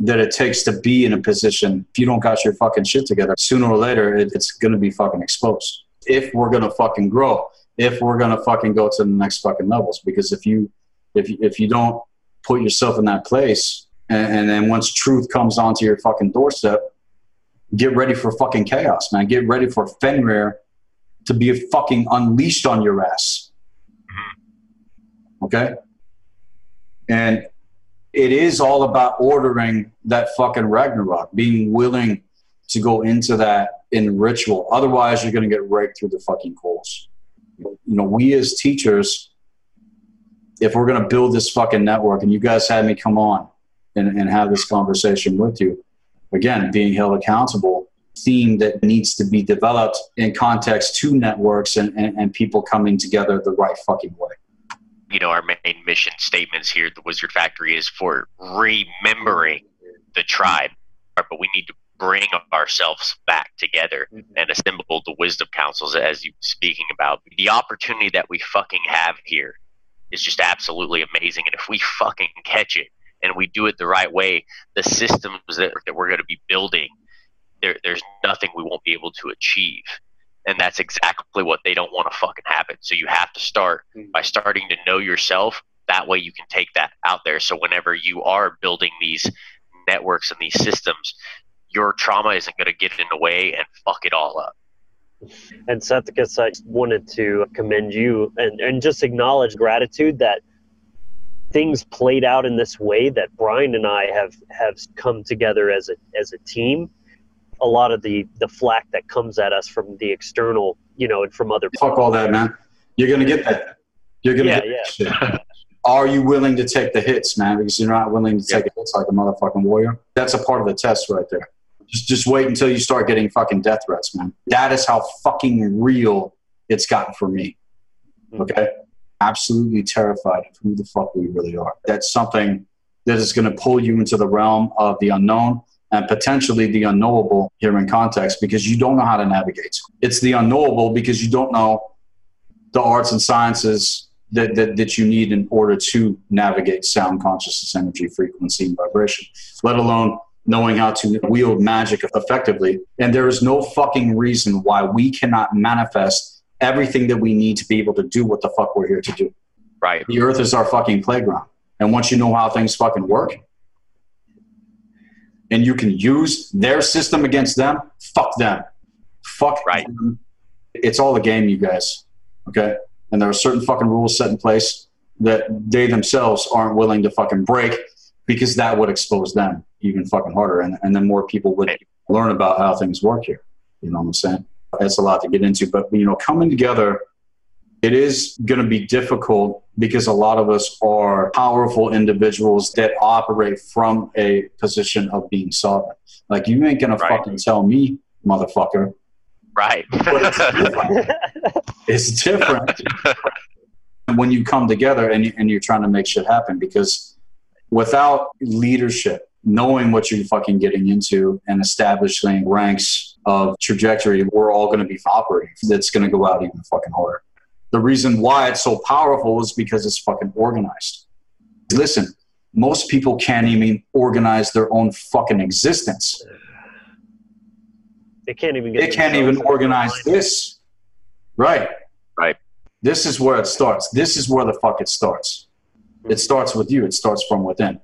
that it takes to be in a position if you don't got your fucking shit together sooner or later it, it's going to be fucking exposed if we're going to fucking grow if we're going to fucking go to the next fucking levels because if you if you, if you don't put yourself in that place and, and then once truth comes onto your fucking doorstep get ready for fucking chaos man get ready for fenrir to be fucking unleashed on your ass mm-hmm. okay and it is all about ordering that fucking Ragnarok, being willing to go into that in ritual. Otherwise, you're going to get raked through the fucking coals. You know, we as teachers if we're going to build this fucking network and you guys had me come on and, and have this conversation with you, again, being held accountable, theme that needs to be developed in context to networks and, and, and people coming together the right fucking way. You know, our main mission statements here at the Wizard Factory is for remembering the tribe, but we need to bring ourselves back together mm-hmm. and assemble the wisdom councils as you're speaking about. The opportunity that we fucking have here is just absolutely amazing. And if we fucking catch it and we do it the right way, the systems that, that we're going to be building, there, there's nothing we won't be able to achieve and that's exactly what they don't want to fucking happen. So you have to start mm. by starting to know yourself. That way you can take that out there. So whenever you are building these networks and these systems, your trauma isn't going to get in the way and fuck it all up. And Sethikus, I guess I wanted to commend you and, and just acknowledge gratitude that things played out in this way that Brian and I have have come together as a as a team a lot of the the flack that comes at us from the external, you know, and from other. Fuck all that, man. You're gonna get that. You're gonna yeah, get yeah. Are you willing to take the hits, man? Because you're not willing to take yeah. hits like a motherfucking warrior. That's a part of the test right there. Just just wait until you start getting fucking death threats, man. That is how fucking real it's gotten for me. Hmm. Okay? Absolutely terrified of who the fuck we really are. That's something that is going to pull you into the realm of the unknown and potentially the unknowable here in context because you don't know how to navigate. It's the unknowable because you don't know the arts and sciences that, that, that you need in order to navigate sound consciousness, energy, frequency, and vibration, let alone knowing how to wield magic effectively. And there is no fucking reason why we cannot manifest everything that we need to be able to do what the fuck we're here to do. Right. The earth is our fucking playground. And once you know how things fucking work, and you can use their system against them, fuck them. Fuck right. Them. It's all a game, you guys. Okay? And there are certain fucking rules set in place that they themselves aren't willing to fucking break because that would expose them even fucking harder. And, and then more people would learn about how things work here. You know what I'm saying? That's a lot to get into. But, you know, coming together it is going to be difficult because a lot of us are powerful individuals that operate from a position of being sovereign. Like, you ain't going right. to fucking tell me, motherfucker. Right. it's different. it's different when you come together and, and you're trying to make shit happen because without leadership, knowing what you're fucking getting into and establishing ranks of trajectory, we're all going to be operating. That's going to go out even fucking harder. The reason why it's so powerful is because it's fucking organized. Listen, most people can't even organize their own fucking existence. They can't even get. They can't even organize this. Right. Right. This is where it starts. This is where the fuck it starts. It starts with you. It starts from within.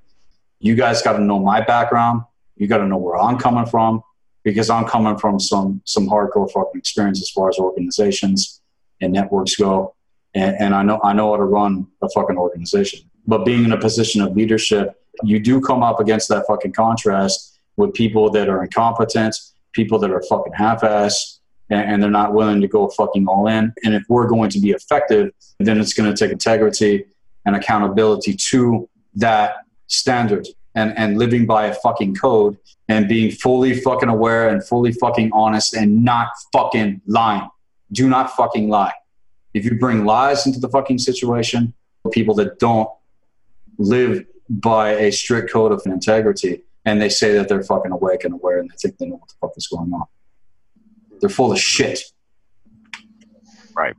You guys got to know my background. You got to know where I'm coming from because I'm coming from some some hardcore fucking experience as far as organizations and networks go. And, and I know I know how to run a fucking organization. But being in a position of leadership, you do come up against that fucking contrast with people that are incompetent, people that are fucking half-ass, and, and they're not willing to go fucking all in. And if we're going to be effective, then it's going to take integrity and accountability to that standard and, and living by a fucking code and being fully fucking aware and fully fucking honest and not fucking lying do not fucking lie. If you bring lies into the fucking situation, people that don't live by a strict code of integrity and they say that they're fucking awake and aware and they think they know what the fuck is going on. They're full of shit. Right.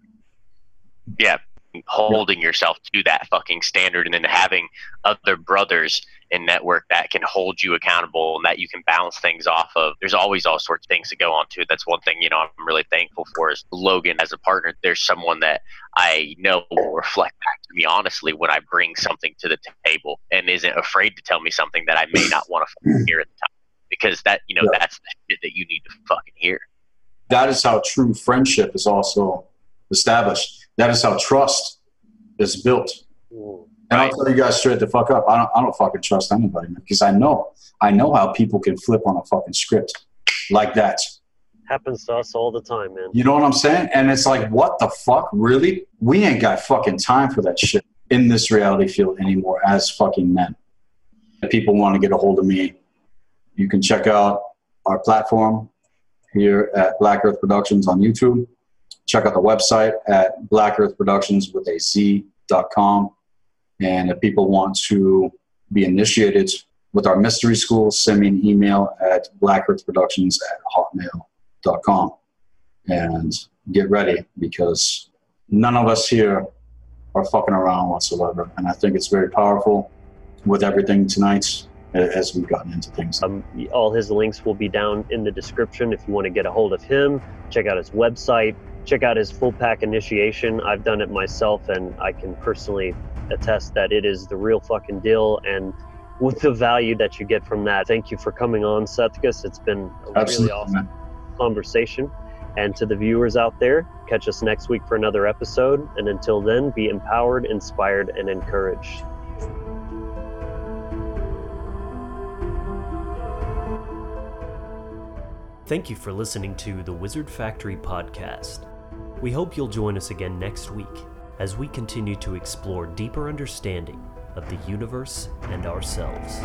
Yeah. Holding yourself to that fucking standard and then having other brothers in network that can hold you accountable and that you can bounce things off of. There's always all sorts of things to go on to. That's one thing, you know, I'm really thankful for is Logan as a partner. There's someone that I know will reflect back to me honestly when I bring something to the table and isn't afraid to tell me something that I may not want to hear at the time. Because that, you know, yeah. that's the shit that you need to fucking hear. That is how true friendship is also established. That is how trust is built. Mm. And I'll tell you guys straight the fuck up. I don't, I don't fucking trust anybody because I know, I know how people can flip on a fucking script like that. Happens to us all the time, man. You know what I'm saying? And it's like, what the fuck, really? We ain't got fucking time for that shit. in this reality field anymore as fucking men. If people want to get a hold of me, you can check out our platform here at Black Earth Productions on YouTube. Check out the website at Black Earth Productions with a. And if people want to be initiated with our mystery school, send me an email at blackearthproductions at hotmail.com. And get ready because none of us here are fucking around whatsoever. And I think it's very powerful with everything tonight as we've gotten into things. Um, all his links will be down in the description if you want to get a hold of him. Check out his website. Check out his full pack initiation. I've done it myself, and I can personally attest that it is the real fucking deal. And with the value that you get from that, thank you for coming on, Sethikus. It's been a Absolutely, really awesome conversation. And to the viewers out there, catch us next week for another episode. And until then, be empowered, inspired, and encouraged. Thank you for listening to the Wizard Factory podcast. We hope you'll join us again next week as we continue to explore deeper understanding of the universe and ourselves.